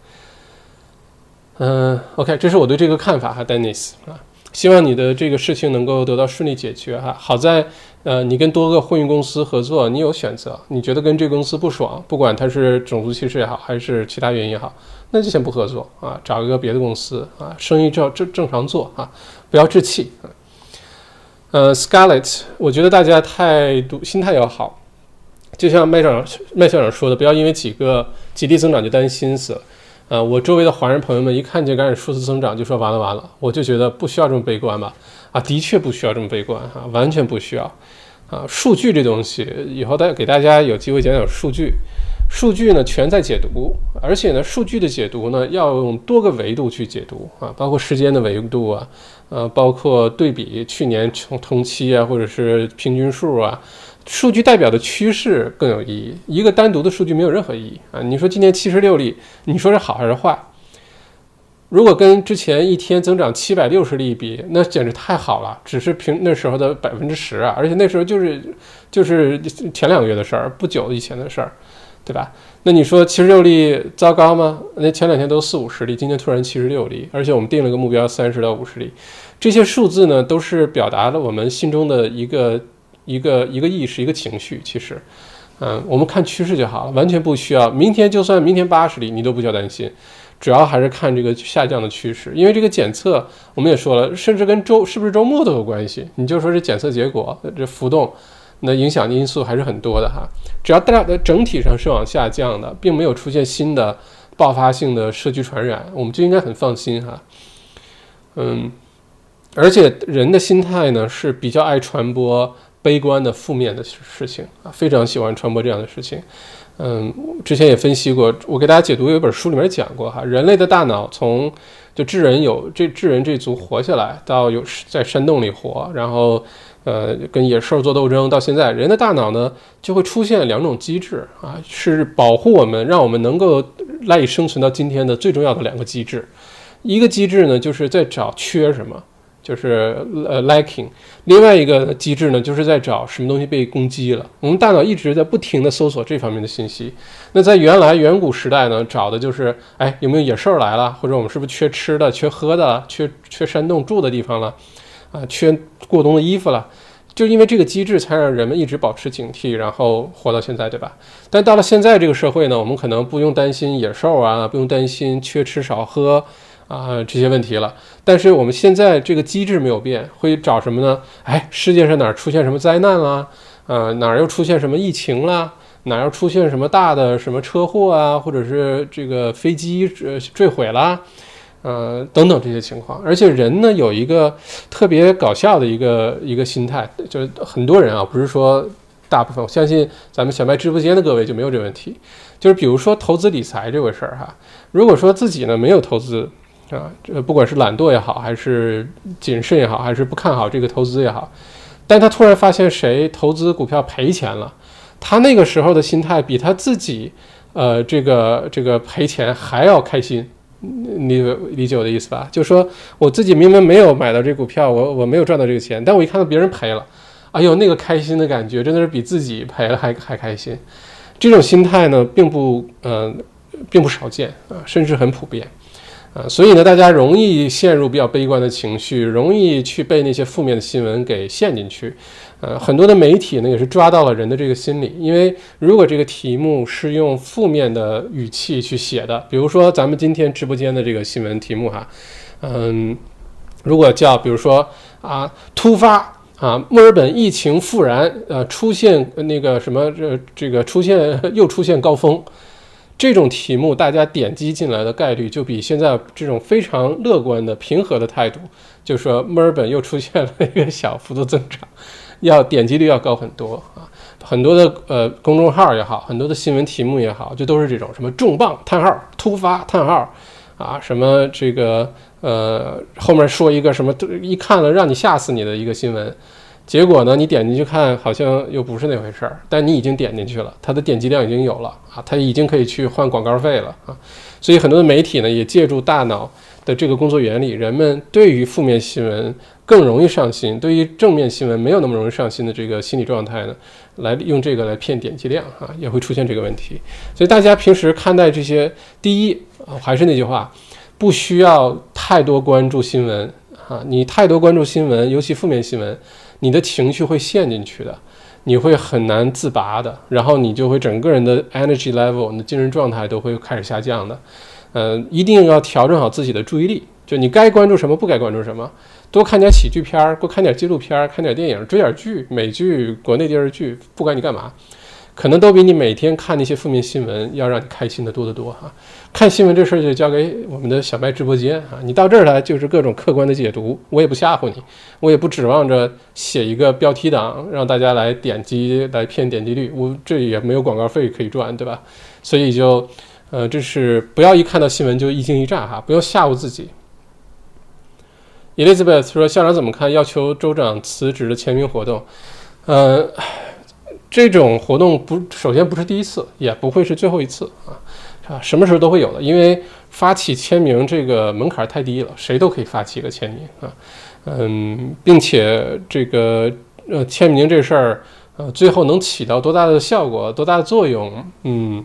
Speaker 1: 嗯，OK，这是我对这个看法哈，Dennis 啊。希望你的这个事情能够得到顺利解决哈。好在，呃，你跟多个货运公司合作，你有选择。你觉得跟这公司不爽，不管它是种族歧视也好，还是其他原因也好，那就先不合作啊，找一个别的公司啊，生意照正正常做啊，不要置气啊。呃，Scarlett，我觉得大家态度心态要好，就像麦长麦校长说的，不要因为几个极地增长就担心死了。呃，我周围的华人朋友们一看见感染数字增长，就说完了完了，我就觉得不需要这么悲观吧？啊，的确不需要这么悲观哈，完全不需要。啊，数据这东西，以后再给大家有机会讲讲数据。数据呢，全在解读，而且呢，数据的解读呢，要用多个维度去解读啊，包括时间的维度啊，呃，包括对比去年同同期啊，或者是平均数啊。数据代表的趋势更有意义，一个单独的数据没有任何意义啊！你说今年七十六例，你说是好还是坏？如果跟之前一天增长七百六十例比，那简直太好了，只是平那时候的百分之十啊！而且那时候就是就是前两个月的事儿，不久以前的事儿，对吧？那你说七十六例糟糕吗？那前两天都四五十例，今天突然七十六例，而且我们定了个目标三十到五十例，这些数字呢，都是表达了我们心中的一个。一个一个意识，一个情绪，其实，嗯，我们看趋势就好了，完全不需要。明天就算明天八十例，你都不需要担心，主要还是看这个下降的趋势。因为这个检测，我们也说了，甚至跟周是不是周末都有关系。你就说这检测结果这浮动，那影响因素还是很多的哈。只要大家的整体上是往下降的，并没有出现新的爆发性的社区传染，我们就应该很放心哈。嗯，而且人的心态呢是比较爱传播。悲观的、负面的事情啊，非常喜欢传播这样的事情，嗯，之前也分析过，我给大家解读有一本书里面讲过哈，人类的大脑从就智人有这智人这族活下来，到有在山洞里活，然后呃跟野兽做斗争，到现在人的大脑呢就会出现两种机制啊，是保护我们，让我们能够赖以生存到今天的最重要的两个机制。一个机制呢，就是在找缺什么，就是呃 lacking；另外一个机制呢，就是在找什么东西被攻击了。我们大脑一直在不停的搜索这方面的信息。那在原来远古时代呢，找的就是哎有没有野兽来了，或者我们是不是缺吃的、缺喝的、缺缺山洞住的地方了，啊，缺过冬的衣服了。就因为这个机制，才让人们一直保持警惕，然后活到现在，对吧？但到了现在这个社会呢，我们可能不用担心野兽啊，不用担心缺吃少喝。啊，这些问题了，但是我们现在这个机制没有变，会找什么呢？哎，世界上哪儿出现什么灾难啦？呃，哪儿又出现什么疫情啦？哪儿又出现什么大的什么车祸啊？或者是这个飞机呃坠毁啦？呃，等等这些情况。而且人呢有一个特别搞笑的一个一个心态，就是很多人啊，不是说大部分，我相信咱们小麦直播间的各位就没有这问题。就是比如说投资理财这回事儿哈，如果说自己呢没有投资。啊，这不管是懒惰也好，还是谨慎也好，还是不看好这个投资也好，但他突然发现谁投资股票赔钱了，他那个时候的心态比他自己，呃，这个这个赔钱还要开心。你理解我的意思吧？就说我自己明明没有买到这股票，我我没有赚到这个钱，但我一看到别人赔了，哎呦，那个开心的感觉真的是比自己赔了还还开心。这种心态呢，并不呃，并不少见啊，甚至很普遍。啊，所以呢，大家容易陷入比较悲观的情绪，容易去被那些负面的新闻给陷进去。呃，很多的媒体呢也是抓到了人的这个心理，因为如果这个题目是用负面的语气去写的，比如说咱们今天直播间的这个新闻题目哈，嗯，如果叫比如说啊，突发啊，墨尔本疫情复燃，呃，出现那个什么这这个出现又出现高峰。这种题目，大家点击进来的概率就比现在这种非常乐观的、平和的态度，就说墨尔本又出现了一个小幅度增长，*laughs* 要点击率要高很多啊！很多的呃公众号也好，很多的新闻题目也好，就都是这种什么重磅叹号、突发叹号啊，什么这个呃后面说一个什么一看了让你吓死你的一个新闻。结果呢？你点进去看，好像又不是那回事儿。但你已经点进去了，它的点击量已经有了啊，它已经可以去换广告费了啊。所以很多的媒体呢，也借助大脑的这个工作原理，人们对于负面新闻更容易上心，对于正面新闻没有那么容易上心的这个心理状态呢，来用这个来骗点击量啊，也会出现这个问题。所以大家平时看待这些，第一啊，还是那句话，不需要太多关注新闻啊，你太多关注新闻，尤其负面新闻。你的情绪会陷进去的，你会很难自拔的，然后你就会整个人的 energy level，你的精神状态都会开始下降的。嗯，一定要调整好自己的注意力，就你该关注什么，不该关注什么，多看点喜剧片儿，多看点纪录片儿，看点电影，追点剧，美剧、国内电视剧，不管你干嘛。可能都比你每天看那些负面新闻要让你开心的多得多哈。看新闻这事儿就交给我们的小麦直播间啊，你到这儿来就是各种客观的解读，我也不吓唬你，我也不指望着写一个标题党让大家来点击来骗点击率，我这也没有广告费可以赚，对吧？所以就，呃，这是不要一看到新闻就一惊一乍哈，不要吓唬自己。Elizabeth 说校长怎么看要求州长辞职的签名活动？呃。这种活动不，首先不是第一次，也不会是最后一次啊，啊，什么时候都会有的，因为发起签名这个门槛太低了，谁都可以发起一个签名啊，嗯，并且这个呃签名这事儿，呃，最后能起到多大的效果，多大的作用，嗯，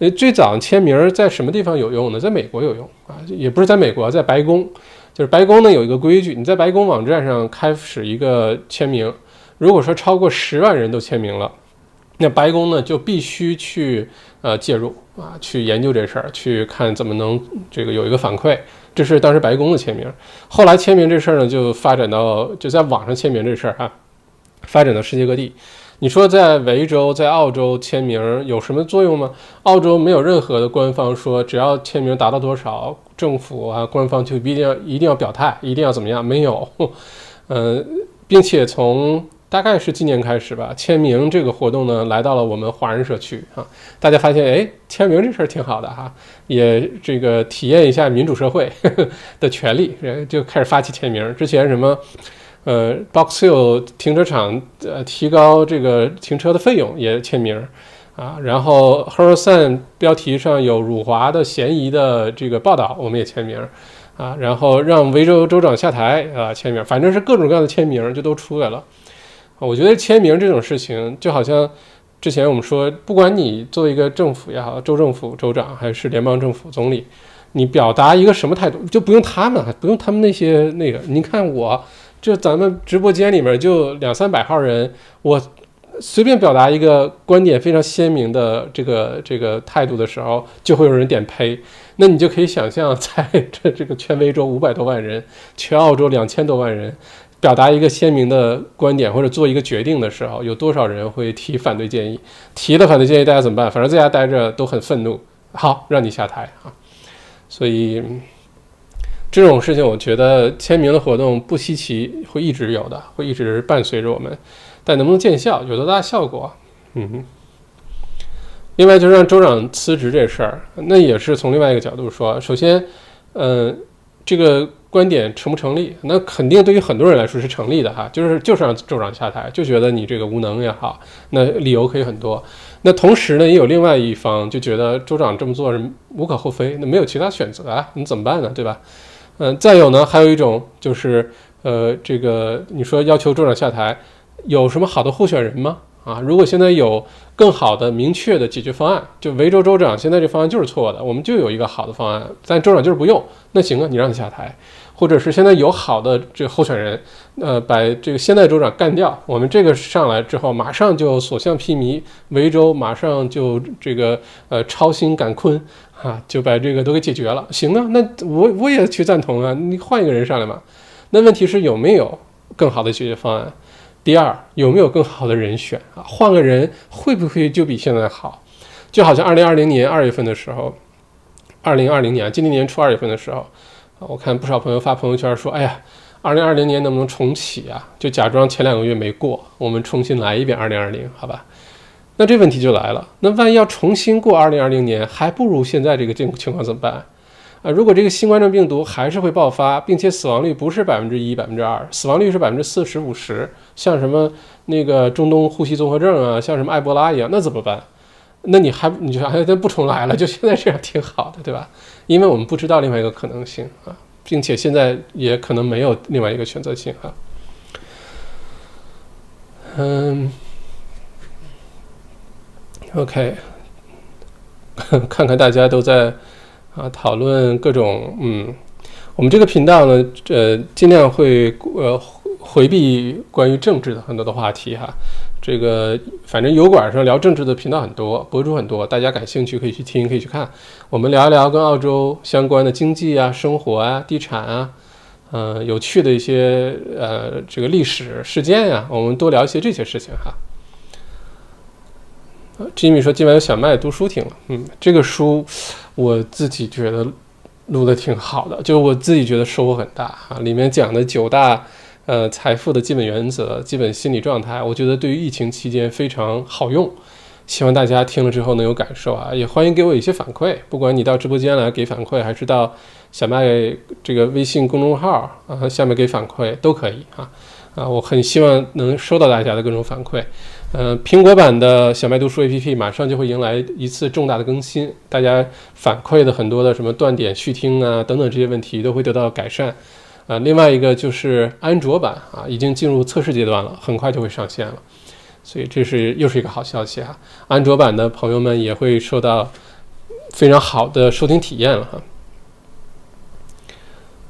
Speaker 1: 呃，最早签名在什么地方有用呢？在美国有用啊，也不是在美国，在白宫，就是白宫呢有一个规矩，你在白宫网站上开始一个签名，如果说超过十万人都签名了。那白宫呢就必须去呃介入啊，去研究这事儿，去看怎么能这个有一个反馈。这是当时白宫的签名。后来签名这事儿呢就发展到就在网上签名这事儿哈，发展到世界各地。你说在维州、在澳洲签名有什么作用吗？澳洲没有任何的官方说只要签名达到多少，政府啊官方就一定要一定要表态，一定要怎么样？没有，*laughs* 呃，并且从大概是今年开始吧，签名这个活动呢来到了我们华人社区啊，大家发现哎，签名这事儿挺好的哈，也这个体验一下民主社会呵 *laughs* 呵的权利，就开始发起签名。之前什么呃，Box Hill 停车场呃提高这个停车的费用也签名啊，然后 h e r s a n 标题上有辱华的嫌疑的这个报道，我们也签名。啊，然后让维州州长下台啊，签名，反正是各种各样的签名就都出来了。我觉得签名这种事情，就好像之前我们说，不管你作为一个政府也好，州政府州长还是联邦政府总理，你表达一个什么态度，就不用他们，不用他们那些那个。你看我这咱们直播间里面就两三百号人，我。随便表达一个观点非常鲜明的这个这个态度的时候，就会有人点呸。那你就可以想象，在这这个全维州五百多万人，全澳洲两千多万人，表达一个鲜明的观点或者做一个决定的时候，有多少人会提反对建议？*laughs* 提了反对建议，大家怎么办？反正在家待着都很愤怒。好，让你下台啊！所以这种事情，我觉得签名的活动不稀奇，会一直有的，会一直伴随着我们。但能不能见效，有多大效果？嗯哼，另外就是让州长辞职这事儿，那也是从另外一个角度说。首先，嗯，这个观点成不成立？那肯定对于很多人来说是成立的哈，就是就是让州长下台，就觉得你这个无能也好，那理由可以很多。那同时呢，也有另外一方就觉得州长这么做是无可厚非，那没有其他选择啊，你怎么办呢？对吧？嗯，再有呢，还有一种就是，呃，这个你说要求州长下台。有什么好的候选人吗？啊，如果现在有更好的、明确的解决方案，就维州州长现在这方案就是错的，我们就有一个好的方案，但州长就是不用，那行啊，你让他下台，或者是现在有好的这个候选人，呃，把这个现在州长干掉，我们这个上来之后，马上就所向披靡，维州马上就这个呃超新赶昆啊，就把这个都给解决了，行啊，那我我也去赞同啊，你换一个人上来嘛，那问题是有没有更好的解决方案？第二，有没有更好的人选啊？换个人会不会就比现在好？就好像二零二零年二月份的时候，二零二零年今年年初二月份的时候，我看不少朋友发朋友圈说：“哎呀，二零二零年能不能重启啊？就假装前两个月没过，我们重新来一遍二零二零，好吧？”那这问题就来了，那万一要重新过二零二零年，还不如现在这个境情况怎么办？啊，如果这个新冠状病毒还是会爆发，并且死亡率不是百分之一、百分之二，死亡率是百分之四十五十，像什么那个中东呼吸综合症啊，像什么埃博拉一样，那怎么办？那你还你就哎，那不重来了，就现在这样挺好的，对吧？因为我们不知道另外一个可能性啊，并且现在也可能没有另外一个选择性啊。嗯，OK，看看大家都在。啊，讨论各种嗯，我们这个频道呢，呃，尽量会呃回避关于政治的很多的话题哈。这个反正油管上聊政治的频道很多，博主很多，大家感兴趣可以去听，可以去看。我们聊一聊跟澳洲相关的经济啊、生活啊、地产啊，嗯，有趣的一些呃这个历史事件呀，我们多聊一些这些事情哈。Jimmy 说今晚有小麦读书听了，嗯，这个书我自己觉得录的挺好的，就我自己觉得收获很大啊。里面讲的九大呃财富的基本原则、基本心理状态，我觉得对于疫情期间非常好用。希望大家听了之后能有感受啊，也欢迎给我一些反馈，不管你到直播间来给反馈，还是到小麦这个微信公众号啊下面给反馈都可以啊啊，我很希望能收到大家的各种反馈。嗯，苹果版的小麦读书 APP 马上就会迎来一次重大的更新，大家反馈的很多的什么断点、续听啊等等这些问题都会得到改善。啊，另外一个就是安卓版啊，已经进入测试阶段了，很快就会上线了，所以这是又是一个好消息啊！安卓版的朋友们也会受到非常好的收听体验了哈。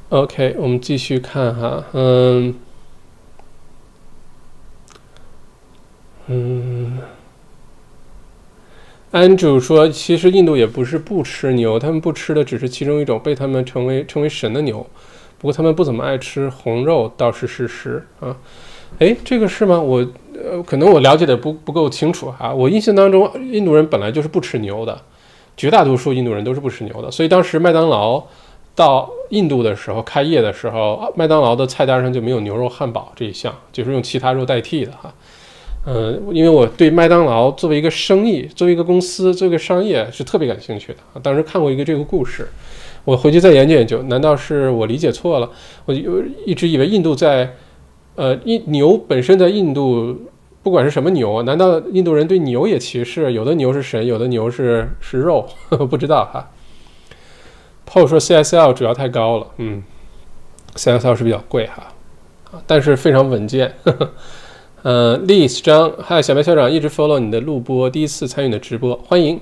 Speaker 1: OK，我们继续看哈，嗯。嗯，安主说，其实印度也不是不吃牛，他们不吃的只是其中一种被他们称为称为神的牛。不过他们不怎么爱吃红肉，倒是事实啊。诶，这个是吗？我呃，可能我了解的不不够清楚啊。我印象当中，印度人本来就是不吃牛的，绝大多数印度人都是不吃牛的。所以当时麦当劳。到印度的时候开业的时候，麦当劳的菜单上就没有牛肉汉堡这一项，就是用其他肉代替的哈。嗯，因为我对麦当劳作为一个生意、作为一个公司、作为一个商业是特别感兴趣的啊。当时看过一个这个故事，我回去再研究研究。难道是我理解错了？我就一直以为印度在，呃，印牛本身在印度。不管是什么牛，难道印度人对牛也歧视？有的牛是神，有的牛是是肉，*laughs* 不知道哈。Paul 说 CSL 主要太高了，嗯，CSL 是比较贵哈，啊，但是非常稳健。*laughs* 嗯，Liz 张，还有小白校长一直 follow 你的录播，第一次参与你的直播，欢迎。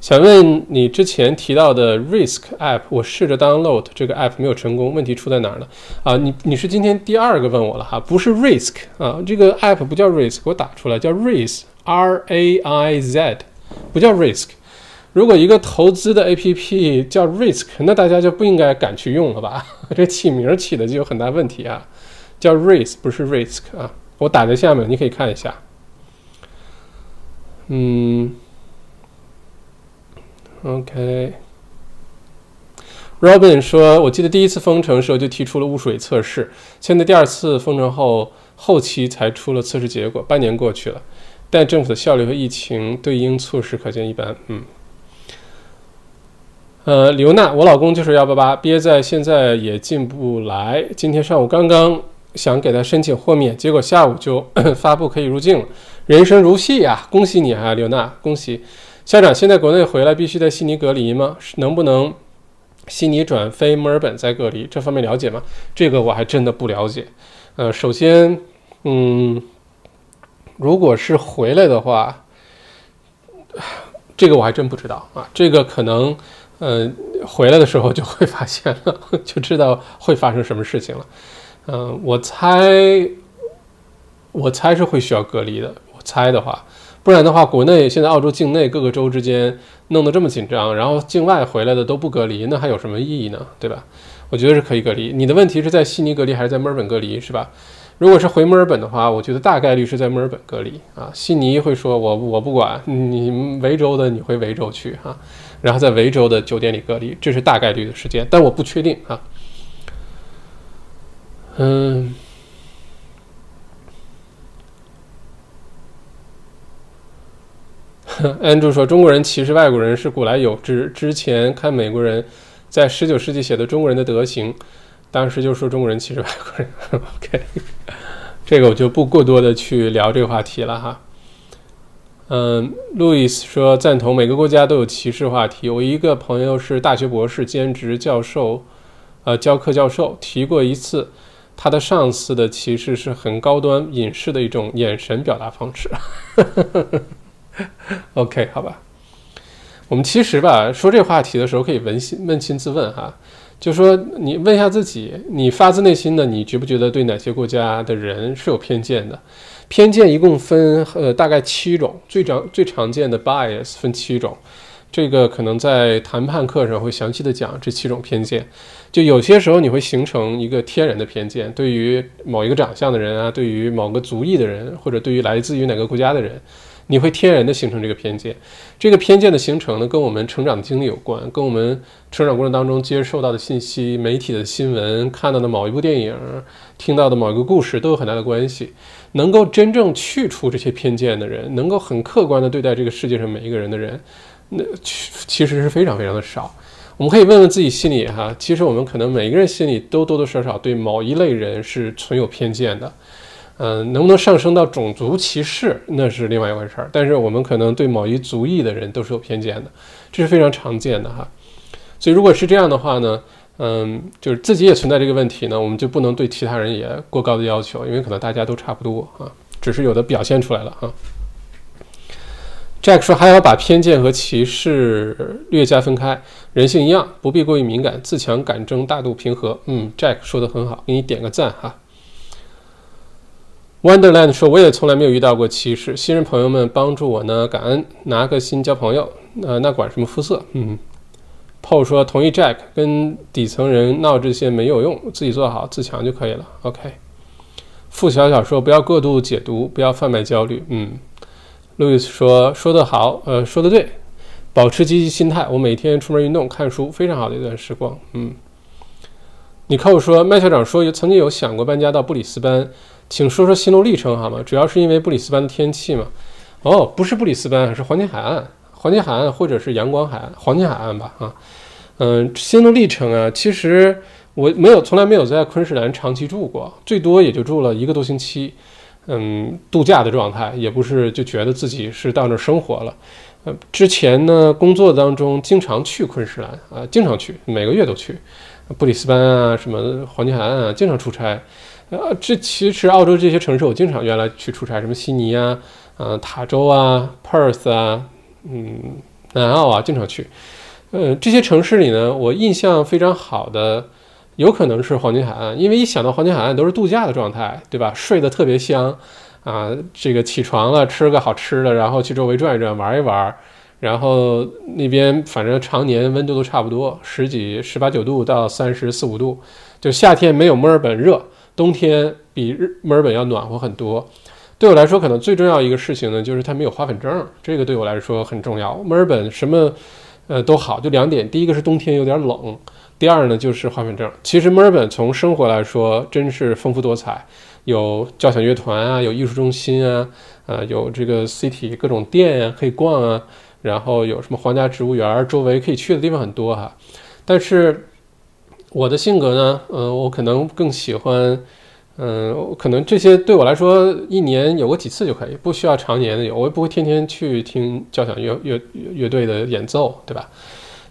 Speaker 1: 想问你之前提到的 Risk App，我试着 download 这个 App 没有成功，问题出在哪儿呢？啊，你你是今天第二个问我了哈，不是 Risk 啊，这个 App 不叫 Risk，给我打出来叫 Risk，R A I Z，不叫 Risk。如果一个投资的 APP 叫 Risk，那大家就不应该敢去用了吧？*laughs* 这起名起的就有很大问题啊，叫 Risk 不是 Risk 啊，我打在下面，你可以看一下。嗯。OK，Robin 说：“我记得第一次封城时候就提出了污水测试，现在第二次封城后后期才出了测试结果，半年过去了，但政府的效率和疫情对应措施可见一斑。”嗯，呃，刘娜，我老公就是幺八八，憋在现在也进不来。今天上午刚刚想给他申请豁免，结果下午就 *coughs* 发布可以入境了。人生如戏呀，恭喜你啊，刘娜，恭喜。校长，现在国内回来必须在悉尼隔离吗？能不能悉尼转飞墨尔本再隔离？这方面了解吗？这个我还真的不了解。呃，首先，嗯，如果是回来的话，这个我还真不知道啊。这个可能，呃，回来的时候就会发现了，就知道会发生什么事情了。嗯，我猜，我猜是会需要隔离的。我猜的话。不然的话，国内现在澳洲境内各个州之间弄得这么紧张，然后境外回来的都不隔离，那还有什么意义呢？对吧？我觉得是可以隔离。你的问题是在悉尼隔离还是在墨尔本隔离，是吧？如果是回墨尔本的话，我觉得大概率是在墨尔本隔离啊。悉尼会说我我不管你维州的，你回维州去哈，然后在维州的酒店里隔离，这是大概率的时间，但我不确定啊。嗯。*laughs* 安住说：“中国人歧视外国人是古来有之。之前看美国人在十九世纪写的中国人的德行，当时就说中国人歧视外国人。*laughs* OK，这个我就不过多的去聊这个话题了哈。嗯，路易斯说赞同每个国家都有歧视话题。我一个朋友是大学博士兼职教授，呃，教课教授提过一次，他的上司的歧视是很高端隐士的一种眼神表达方式。*laughs* ” OK，好吧，我们其实吧说这话题的时候，可以扪心扪心自问哈，就说你问一下自己，你发自内心的，你觉不觉得对哪些国家的人是有偏见的？偏见一共分呃大概七种，最常最常见的 bias 分七种，这个可能在谈判课上会详细的讲这七种偏见。就有些时候你会形成一个天然的偏见，对于某一个长相的人啊，对于某个族裔的人，或者对于来自于哪个国家的人。你会天然的形成这个偏见，这个偏见的形成呢，跟我们成长的经历有关，跟我们成长过程当中接受到的信息、媒体的新闻、看到的某一部电影、听到的某一个故事都有很大的关系。能够真正去除这些偏见的人，能够很客观的对待这个世界上每一个人的人，那其实是非常非常的少。我们可以问问自己心里哈，其实我们可能每一个人心里都多多少少对某一类人是存有偏见的。嗯，能不能上升到种族歧视，那是另外一回事儿。但是我们可能对某一族裔的人都是有偏见的，这是非常常见的哈。所以如果是这样的话呢，嗯，就是自己也存在这个问题呢，我们就不能对其他人也过高的要求，因为可能大家都差不多啊，只是有的表现出来了哈。Jack 说还要把偏见和歧视略加分开，人性一样，不必过于敏感，自强敢争，大度平和。嗯，Jack 说的很好，给你点个赞哈。Wonderland 说：“我也从来没有遇到过歧视，新人朋友们帮助我呢，感恩。拿个心交朋友，呃，那管什么肤色？嗯。Paul 说：同意 Jack，跟底层人闹这些没有用，自己做好自强就可以了。OK。付小小说：不要过度解读，不要贩卖焦虑。嗯。路易斯说：说得好，呃，说得对，保持积极心态。我每天出门运动、看书，非常好的一段时光。嗯。你看我说，麦校长说有曾经有想过搬家到布里斯班，请说说心路历程好吗？主要是因为布里斯班的天气嘛。哦，不是布里斯班，是黄金海岸，黄金海岸或者是阳光海岸，黄金海岸吧？啊，嗯，心路历程啊，其实我没有，从来没有在昆士兰长期住过，最多也就住了一个多星期。嗯，度假的状态，也不是就觉得自己是到那儿生活了。呃，之前呢，工作当中经常去昆士兰啊，经常去，每个月都去布里斯班啊，什么黄金海岸啊，经常出差。呃，这其实澳洲这些城市，我经常原来去出差，什么悉尼啊，呃，塔州啊，Perth 啊，嗯，南澳啊，经常去。呃，这些城市里呢，我印象非常好的。有可能是黄金海岸，因为一想到黄金海岸都是度假的状态，对吧？睡得特别香，啊，这个起床了吃个好吃的，然后去周围转一转玩一玩，然后那边反正常年温度都差不多，十几、十八九度到三十四五度，就夏天没有墨尔本热，冬天比日墨尔本要暖和很多。对我来说，可能最重要一个事情呢，就是它没有花粉症，这个对我来说很重要。墨尔本什么呃都好，就两点，第一个是冬天有点冷。第二呢，就是花粉症。其实墨尔本从生活来说，真是丰富多彩，有交响乐团啊，有艺术中心啊，呃，有这个 city 各种店啊可以逛啊，然后有什么皇家植物园，周围可以去的地方很多哈。但是我的性格呢，呃，我可能更喜欢，嗯，可能这些对我来说，一年有个几次就可以，不需要常年的有，我也不会天天去听交响乐乐乐队的演奏，对吧？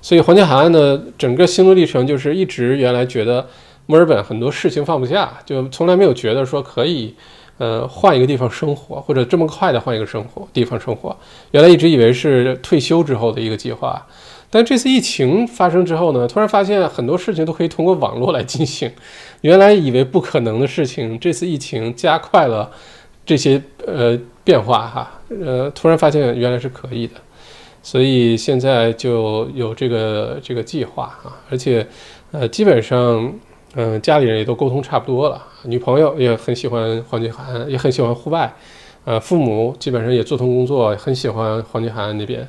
Speaker 1: 所以黄金海岸的整个心路历程就是一直原来觉得墨尔本很多事情放不下，就从来没有觉得说可以，呃，换一个地方生活或者这么快的换一个生活地方生活。原来一直以为是退休之后的一个计划，但这次疫情发生之后呢，突然发现很多事情都可以通过网络来进行。原来以为不可能的事情，这次疫情加快了这些呃变化哈，呃，突然发现原来是可以的。所以现在就有这个这个计划啊，而且，呃，基本上，嗯，家里人也都沟通差不多了，女朋友也很喜欢黄金海岸，也很喜欢户外，呃，父母基本上也做通工作，很喜欢黄金海岸那边，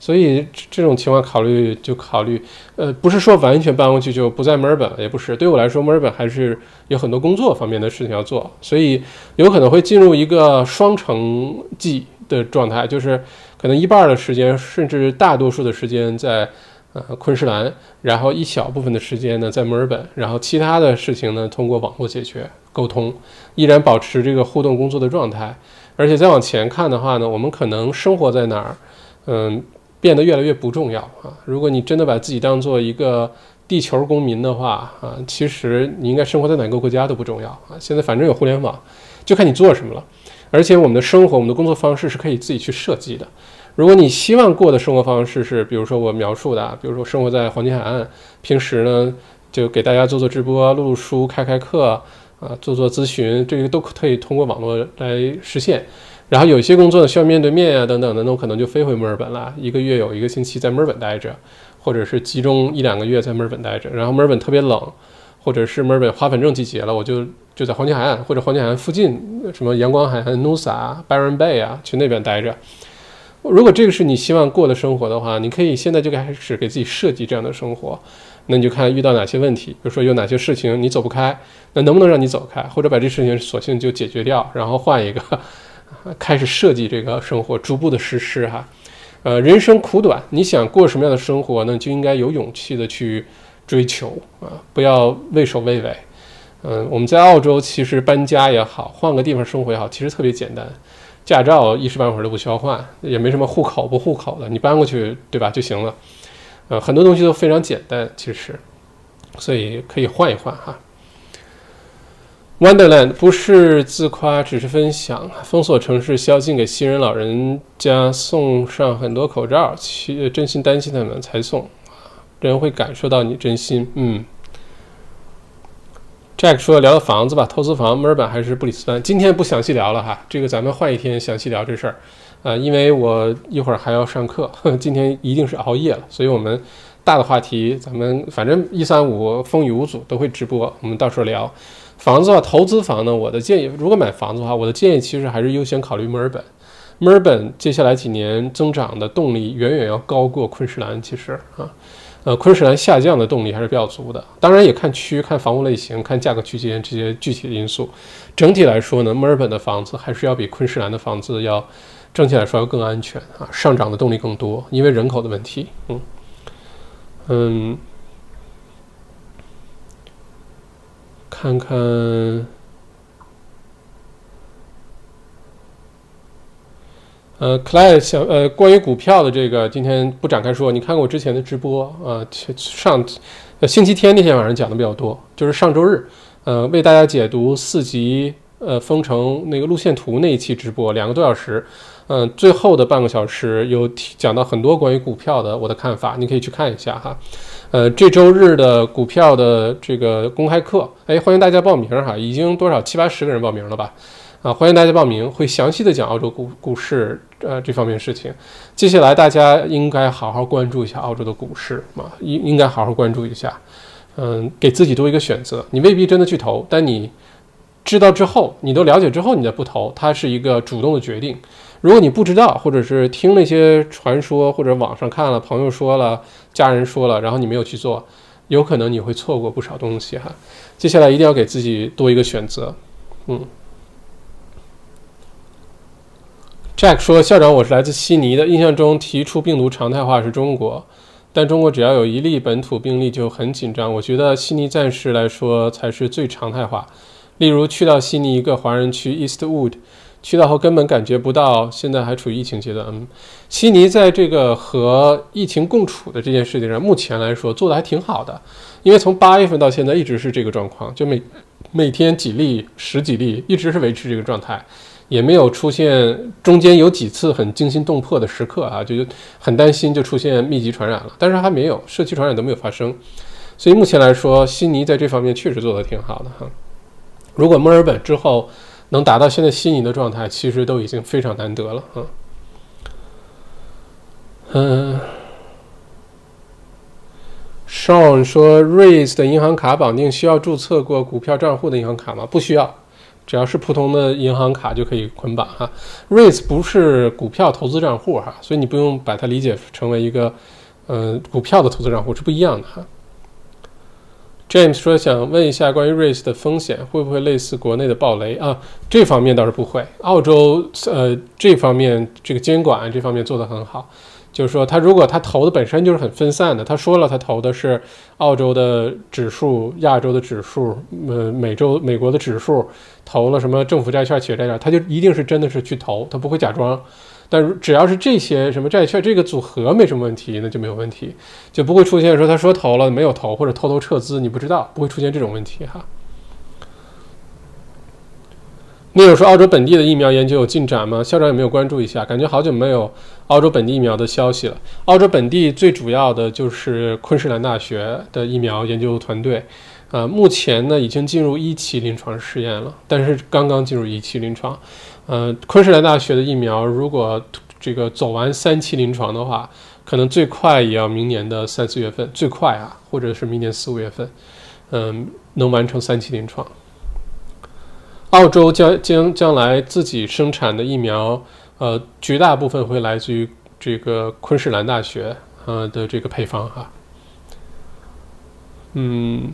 Speaker 1: 所以这种情况考虑就考虑，呃，不是说完全搬过去就不在墨尔本，也不是，对我来说，墨尔本还是有很多工作方面的事情要做，所以有可能会进入一个双城记的状态，就是。可能一半的时间，甚至大多数的时间在呃昆士兰，然后一小部分的时间呢在墨尔本，然后其他的事情呢通过网络解决沟通，依然保持这个互动工作的状态。而且再往前看的话呢，我们可能生活在哪儿，嗯，变得越来越不重要啊。如果你真的把自己当做一个地球公民的话啊，其实你应该生活在哪个国家都不重要啊。现在反正有互联网，就看你做什么了。而且我们的生活，我们的工作方式是可以自己去设计的。如果你希望过的生活方式是，比如说我描述的，比如说生活在黄金海岸，平时呢就给大家做做直播、录录书、开开课啊，做做咨询，这个都可以通过网络来实现。然后有些工作呢需要面对面啊等等的，那我可能就飞回墨尔本了，一个月有一个星期在墨尔本待着，或者是集中一两个月在墨尔本待着。然后墨尔本特别冷，或者是墨尔本花粉症季节了，我就就在黄金海岸或者黄金海岸附近，什么阳光海岸、Nusa、Byron Bay 啊，去那边待着。如果这个是你希望过的生活的话，你可以现在就开始给自己设计这样的生活。那你就看遇到哪些问题，比如说有哪些事情你走不开，那能不能让你走开，或者把这事情索性就解决掉，然后换一个，开始设计这个生活，逐步的实施哈。呃，人生苦短，你想过什么样的生活呢？就应该有勇气的去追求啊，不要畏首畏尾。嗯，我们在澳洲其实搬家也好，换个地方生活也好，其实特别简单。驾照一时半会儿都不需要换，也没什么户口不户口的，你搬过去对吧就行了。呃，很多东西都非常简单，其实，所以可以换一换哈。Wonderland 不是自夸，只是分享。封锁城市，宵禁给新人老人家送上很多口罩，其真心担心他们才送，人会感受到你真心，嗯。Jack 说：“聊聊房子吧，投资房，墨尔本还是布里斯班？今天不详细聊了哈，这个咱们换一天详细聊这事儿。呃，因为我一会儿还要上课，*laughs* 今天一定是熬夜了，所以我们大的话题，咱们反正一三五风雨无阻都会直播，我们到时候聊房子吧。投资房呢，我的建议，如果买房子的话，我的建议其实还是优先考虑墨尔本。墨尔本接下来几年增长的动力远远要高过昆士兰，其实啊。”呃，昆士兰下降的动力还是比较足的。当然也看区、看房屋类型、看价格区间这些具体的因素。整体来说呢，墨尔本的房子还是要比昆士兰的房子要整体来说要更安全啊，上涨的动力更多，因为人口的问题。嗯嗯，看看。呃，Clay 想呃，关于股票的这个，今天不展开说。你看过我之前的直播啊？上星期天那天晚上讲的比较多，就是上周日，呃，为大家解读四级呃封城那个路线图那一期直播，两个多小时。嗯，最后的半个小时有讲到很多关于股票的我的看法，你可以去看一下哈。呃，这周日的股票的这个公开课，哎，欢迎大家报名哈，已经多少七八十个人报名了吧？啊，欢迎大家报名，会详细的讲澳洲股股市，呃，这方面事情。接下来大家应该好好关注一下澳洲的股市嘛，应应该好好关注一下，嗯，给自己多一个选择。你未必真的去投，但你知道之后，你都了解之后，你再不投，它是一个主动的决定。如果你不知道，或者是听那些传说，或者网上看了，朋友说了，家人说了，然后你没有去做，有可能你会错过不少东西哈。接下来一定要给自己多一个选择，嗯。Jack 说：“校长，我是来自悉尼的。印象中提出病毒常态化是中国，但中国只要有一例本土病例就很紧张。我觉得悉尼暂时来说才是最常态化。例如去到悉尼一个华人区 Eastwood，去到后根本感觉不到现在还处于疫情阶段。嗯，悉尼在这个和疫情共处的这件事情上，目前来说做的还挺好的。因为从八月份到现在一直是这个状况，就每每天几例、十几例，一直是维持这个状态。”也没有出现中间有几次很惊心动魄的时刻啊，就很担心就出现密集传染了，但是还没有社区传染都没有发生，所以目前来说，悉尼在这方面确实做得挺好的哈。如果墨尔本之后能达到现在悉尼的状态，其实都已经非常难得了啊。嗯，Sean 说，Raise 的银行卡绑定需要注册过股票账户的银行卡吗？不需要。只要是普通的银行卡就可以捆绑哈，Raise 不是股票投资账户哈，所以你不用把它理解成为一个，呃，股票的投资账户是不一样的哈。James 说想问一下关于 Raise 的风险会不会类似国内的暴雷啊？这方面倒是不会，澳洲呃这方面这个监管这方面做得很好。就是说，他如果他投的本身就是很分散的，他说了他投的是澳洲的指数、亚洲的指数、呃美洲美国的指数，投了什么政府债券、企业债券，他就一定是真的是去投，他不会假装。但只要是这些什么债券这个组合没什么问题，那就没有问题，就不会出现说他说投了没有投或者偷偷撤资，你不知道，不会出现这种问题哈。你有说澳洲本地的疫苗研究有进展吗？校长有没有关注一下？感觉好久没有澳洲本地疫苗的消息了。澳洲本地最主要的就是昆士兰大学的疫苗研究团队，啊，目前呢已经进入一期临床试验了，但是刚刚进入一期临床。呃，昆士兰大学的疫苗如果这个走完三期临床的话，可能最快也要明年的三四月份，最快啊，或者是明年四五月份，嗯，能完成三期临床。澳洲将将将来自己生产的疫苗，呃，绝大部分会来自于这个昆士兰大学呃的这个配方哈。嗯，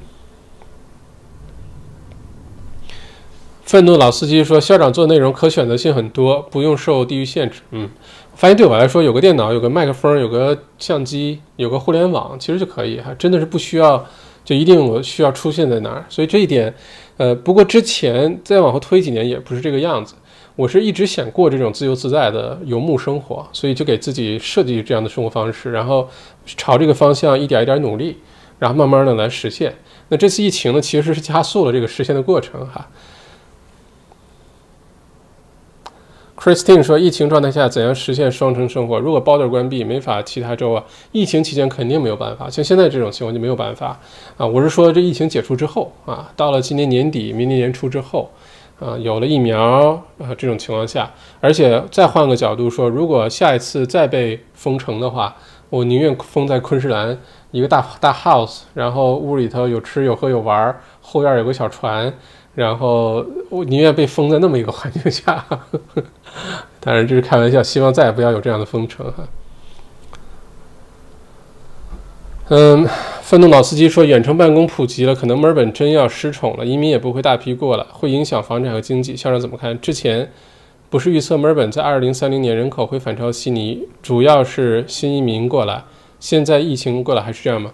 Speaker 1: 愤怒老司机说，校长做内容可选择性很多，不用受地域限制。嗯，发现对我来说，有个电脑，有个麦克风，有个相机，有个互联网，其实就可以哈，真的是不需要就一定我需要出现在哪儿。所以这一点。呃，不过之前再往后推几年也不是这个样子。我是一直想过这种自由自在的游牧生活，所以就给自己设计这样的生活方式，然后朝这个方向一点一点努力，然后慢慢的来实现。那这次疫情呢，其实是加速了这个实现的过程哈。Christine 说：“疫情状态下怎样实现双城生活？如果 border 关闭，没法其他州啊。疫情期间肯定没有办法，像现在这种情况就没有办法啊。我是说，这疫情解除之后啊，到了今年年底、明年年初之后啊，有了疫苗啊，这种情况下，而且再换个角度说，如果下一次再被封城的话，我宁愿封在昆士兰一个大大 house，然后屋里头有吃有喝有玩，后院有个小船。”然后我宁愿被封在那么一个环境下，当然这是开玩笑，希望再也不要有这样的封城哈。嗯，愤怒老司机说，远程办公普及了，可能墨尔本真要失宠了，移民也不会大批过来，会影响房产和经济。校长怎么看？之前不是预测墨尔本在二零三零年人口会反超悉尼，主要是新移民过来，现在疫情过来还是这样吗？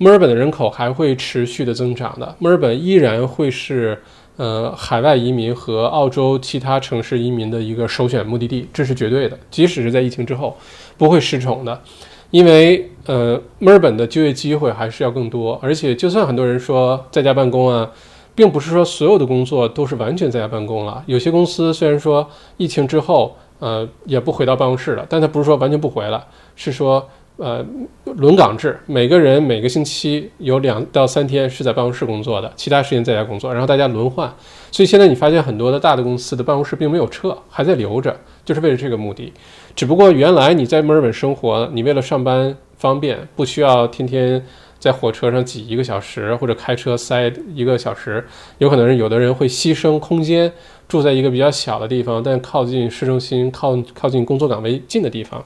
Speaker 1: 墨尔本的人口还会持续的增长的，墨尔本依然会是呃海外移民和澳洲其他城市移民的一个首选目的地，这是绝对的。即使是在疫情之后，不会失宠的，因为呃墨尔本的就业机会还是要更多，而且就算很多人说在家办公啊，并不是说所有的工作都是完全在家办公了。有些公司虽然说疫情之后呃也不回到办公室了，但它不是说完全不回了，是说。呃，轮岗制，每个人每个星期有两到三天是在办公室工作的，其他时间在家工作，然后大家轮换。所以现在你发现很多的大的公司的办公室并没有撤，还在留着，就是为了这个目的。只不过原来你在墨尔本生活，你为了上班方便，不需要天天在火车上挤一个小时，或者开车塞一个小时，有可能是有的人会牺牲空间，住在一个比较小的地方，但靠近市中心、靠靠近工作岗位近的地方。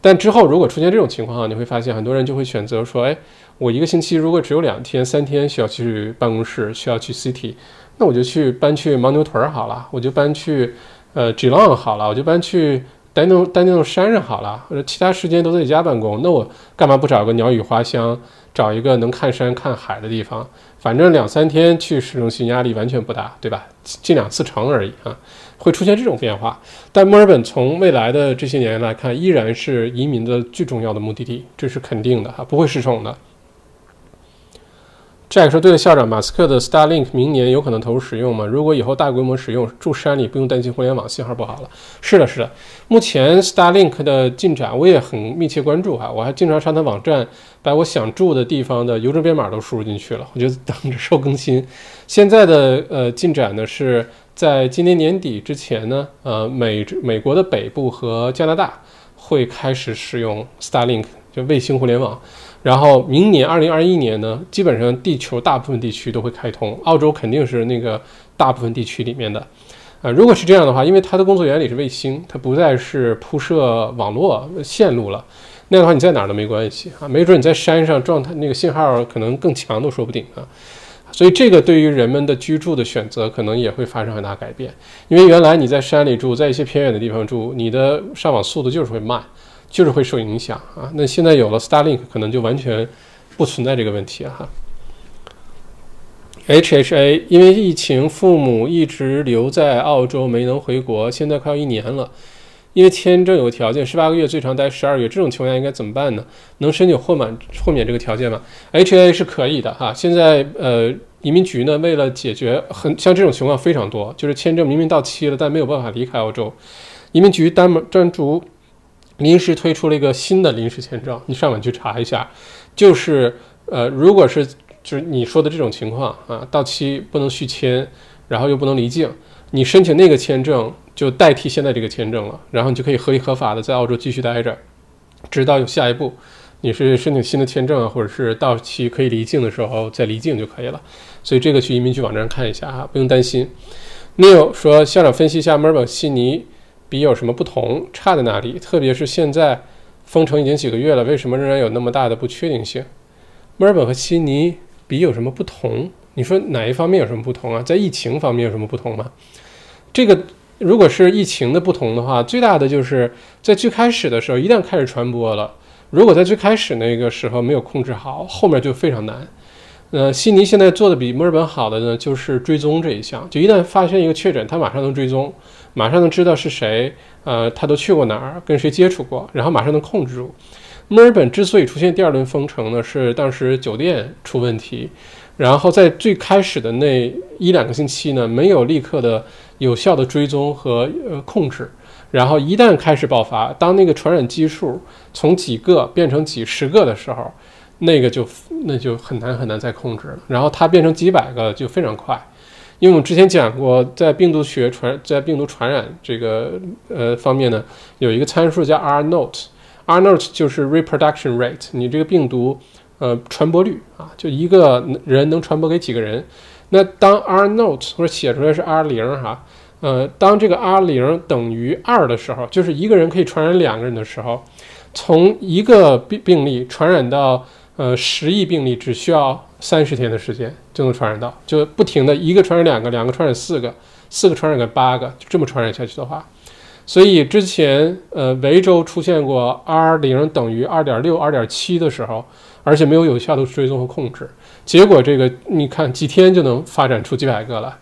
Speaker 1: 但之后如果出现这种情况，你会发现很多人就会选择说：“哎，我一个星期如果只有两天、三天需要去办公室，需要去 city，那我就去搬去牦牛屯好了，我就搬去呃 Geelong 好了，我就搬去丹东丹东山上好了，或者其他时间都在家办公。那我干嘛不找个鸟语花香，找一个能看山看海的地方？反正两三天去市中心压力完全不大，对吧？进两次城而已啊。”会出现这种变化，但墨尔本从未来的这些年来看，依然是移民的最重要的目的地，这是肯定的哈，不会失宠的。Jack 说：“对了，校长，马斯克的 Starlink 明年有可能投入使用吗？如果以后大规模使用，住山里不用担心互联网信号不好了。”是的，是的。目前 Starlink 的进展我也很密切关注哈，我还经常上他网站，把我想住的地方的邮政编码都输入进去了，我就等着收更新。现在的呃进展呢是。在今年年底之前呢，呃，美美国的北部和加拿大会开始使用 Starlink 就卫星互联网，然后明年二零二一年呢，基本上地球大部分地区都会开通，澳洲肯定是那个大部分地区里面的，啊，如果是这样的话，因为它的工作原理是卫星，它不再是铺设网络线路了，那样的话你在哪儿都没关系啊，没准你在山上状态那个信号可能更强都说不定啊。所以，这个对于人们的居住的选择，可能也会发生很大改变。因为原来你在山里住，在一些偏远的地方住，你的上网速度就是会慢，就是会受影响啊。那现在有了 Starlink，可能就完全不存在这个问题了哈。H H A，因为疫情，父母一直留在澳洲，没能回国，现在快要一年了。因为签证有个条件，十八个月最长待十二月，这种情况下应该怎么办呢？能申请豁免豁免这个条件吗？H A 是可以的哈。现在呃，移民局呢为了解决很像这种情况非常多，就是签证明明到期了，但没有办法离开澳洲，移民局单门专注临时推出了一个新的临时签证，你上网去查一下，就是呃，如果是就是你说的这种情况啊，到期不能续签，然后又不能离境，你申请那个签证。就代替现在这个签证了，然后你就可以合理合法的在澳洲继续待着，直到有下一步，你是申请新的签证啊，或者是到期可以离境的时候再离境就可以了。所以这个去移民局网站看一下啊，不用担心。Neil 说，校长分析一下墨尔本、悉尼比有什么不同，差在哪里？特别是现在封城已经几个月了，为什么仍然有那么大的不确定性？墨尔本和悉尼比有什么不同？你说哪一方面有什么不同啊？在疫情方面有什么不同吗？这个。如果是疫情的不同的话，最大的就是在最开始的时候，一旦开始传播了，如果在最开始那个时候没有控制好，后面就非常难。呃，悉尼现在做的比墨尔本好的呢，就是追踪这一项，就一旦发现一个确诊，他马上能追踪，马上能知道是谁，呃，他都去过哪儿，跟谁接触过，然后马上能控制住。墨尔本之所以出现第二轮封城呢，是当时酒店出问题。然后在最开始的那一两个星期呢，没有立刻的有效的追踪和呃控制，然后一旦开始爆发，当那个传染基数从几个变成几十个的时候，那个就那就很难很难再控制了。然后它变成几百个就非常快，因为我们之前讲过，在病毒学传在病毒传染这个呃方面呢，有一个参数叫 R note，R note 就是 reproduction rate，你这个病毒。呃，传播率啊，就一个人能传播给几个人？那当 R note 或者写出来是 R 零哈，呃，当这个 R 零等于二的时候，就是一个人可以传染两个人的时候，从一个病病例传染到呃，十亿病例只需要三十天的时间就能传染到，就不停的一个传染两个，两个传染四个，四个传染个八个，就这么传染下去的话，所以之前呃维州出现过 R 零等于二点六、二点七的时候，而且没有有效的追踪和控制，结果这个你看几天就能发展出几百个了，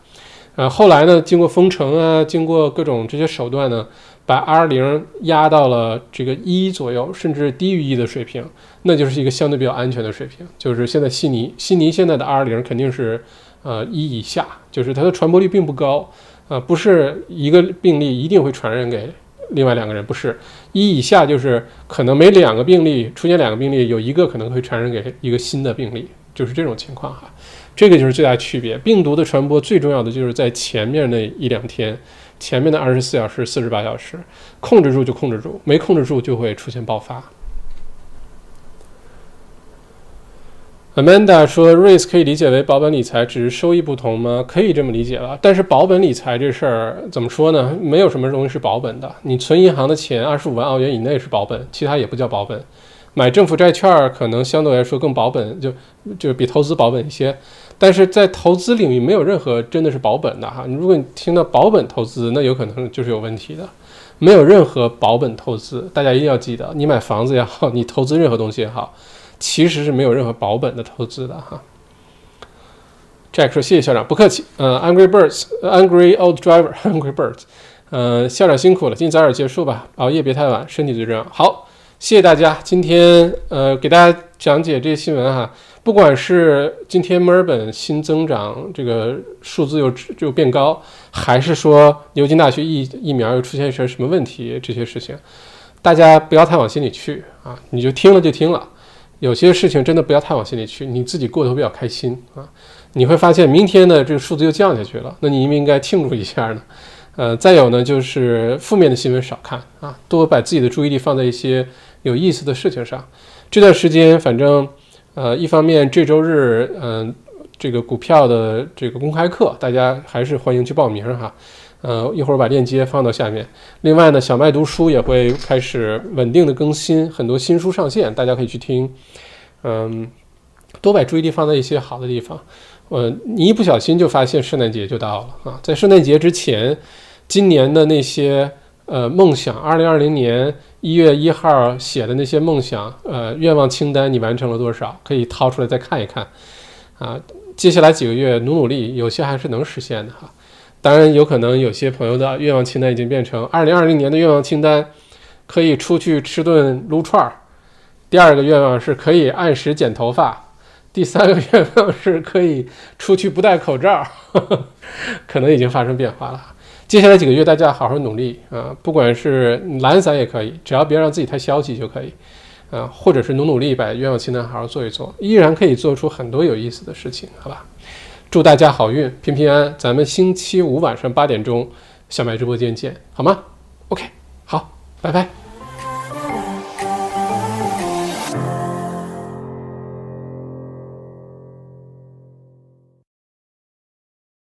Speaker 1: 呃，后来呢，经过封城啊，经过各种这些手段呢。把 R 零压到了这个一左右，甚至低于一的水平，那就是一个相对比较安全的水平。就是现在悉尼，悉尼现在的 R 零肯定是呃一以下，就是它的传播率并不高，呃，不是一个病例一定会传染给另外两个人，不是一以下就是可能每两个病例出现两个病例，有一个可能会传染给一个新的病例，就是这种情况哈。这个就是最大区别。病毒的传播最重要的就是在前面那一两天。前面的二十四小时、四十八小时，控制住就控制住，没控制住就会出现爆发。Amanda 说 r a c e 可以理解为保本理财，只是收益不同吗？可以这么理解了。但是保本理财这事儿怎么说呢？没有什么东西是保本的。你存银行的钱，二十五万澳元以内是保本，其他也不叫保本。买政府债券可能相对来说更保本，就就比投资保本一些。但是在投资领域没有任何真的是保本的哈，如果你听到保本投资，那有可能就是有问题的，没有任何保本投资，大家一定要记得，你买房子也好，你投资任何东西也好，其实是没有任何保本的投资的哈。Jack 说：“谢谢校长，不客气。”呃，Angry Birds，Angry Old Driver，Angry *laughs* Birds，呃，校长辛苦了，今天早点结束吧，熬夜别太晚，身体最重要。好，谢谢大家，今天呃给大家讲解这些新闻哈。不管是今天墨尔本新增长这个数字又就变高，还是说牛津大学疫疫苗又出现一些什么问题，这些事情，大家不要太往心里去啊！你就听了就听了，有些事情真的不要太往心里去，你自己过得比较开心啊！你会发现明天的这个数字又降下去了，那你应不应该庆祝一下呢？呃，再有呢，就是负面的新闻少看啊，多把自己的注意力放在一些有意思的事情上。这段时间反正。呃，一方面这周日，嗯，这个股票的这个公开课，大家还是欢迎去报名哈。呃，一会儿把链接放到下面。另外呢，小麦读书也会开始稳定的更新，很多新书上线，大家可以去听。嗯，多把注意力放在一些好的地方。呃，你一不小心就发现圣诞节就到了啊，在圣诞节之前，今年的那些。呃，梦想，二零二零年一月一号写的那些梦想，呃，愿望清单，你完成了多少？可以掏出来再看一看，啊，接下来几个月努努力，有些还是能实现的哈。当然，有可能有些朋友的愿望清单已经变成二零二零年的愿望清单，可以出去吃顿撸串儿；第二个愿望是可以按时剪头发；第三个愿望是可以出去不戴口罩，*laughs* 可能已经发生变化了。接下来几个月，大家好好努力啊！不管是懒散也可以，只要别让自己太消极就可以，啊，或者是努努力把愿望清单好好做一做，依然可以做出很多有意思的事情，好吧？祝大家好运，平平安安！咱们星期五晚上八点钟小麦直播间见，好吗？OK，好，拜拜。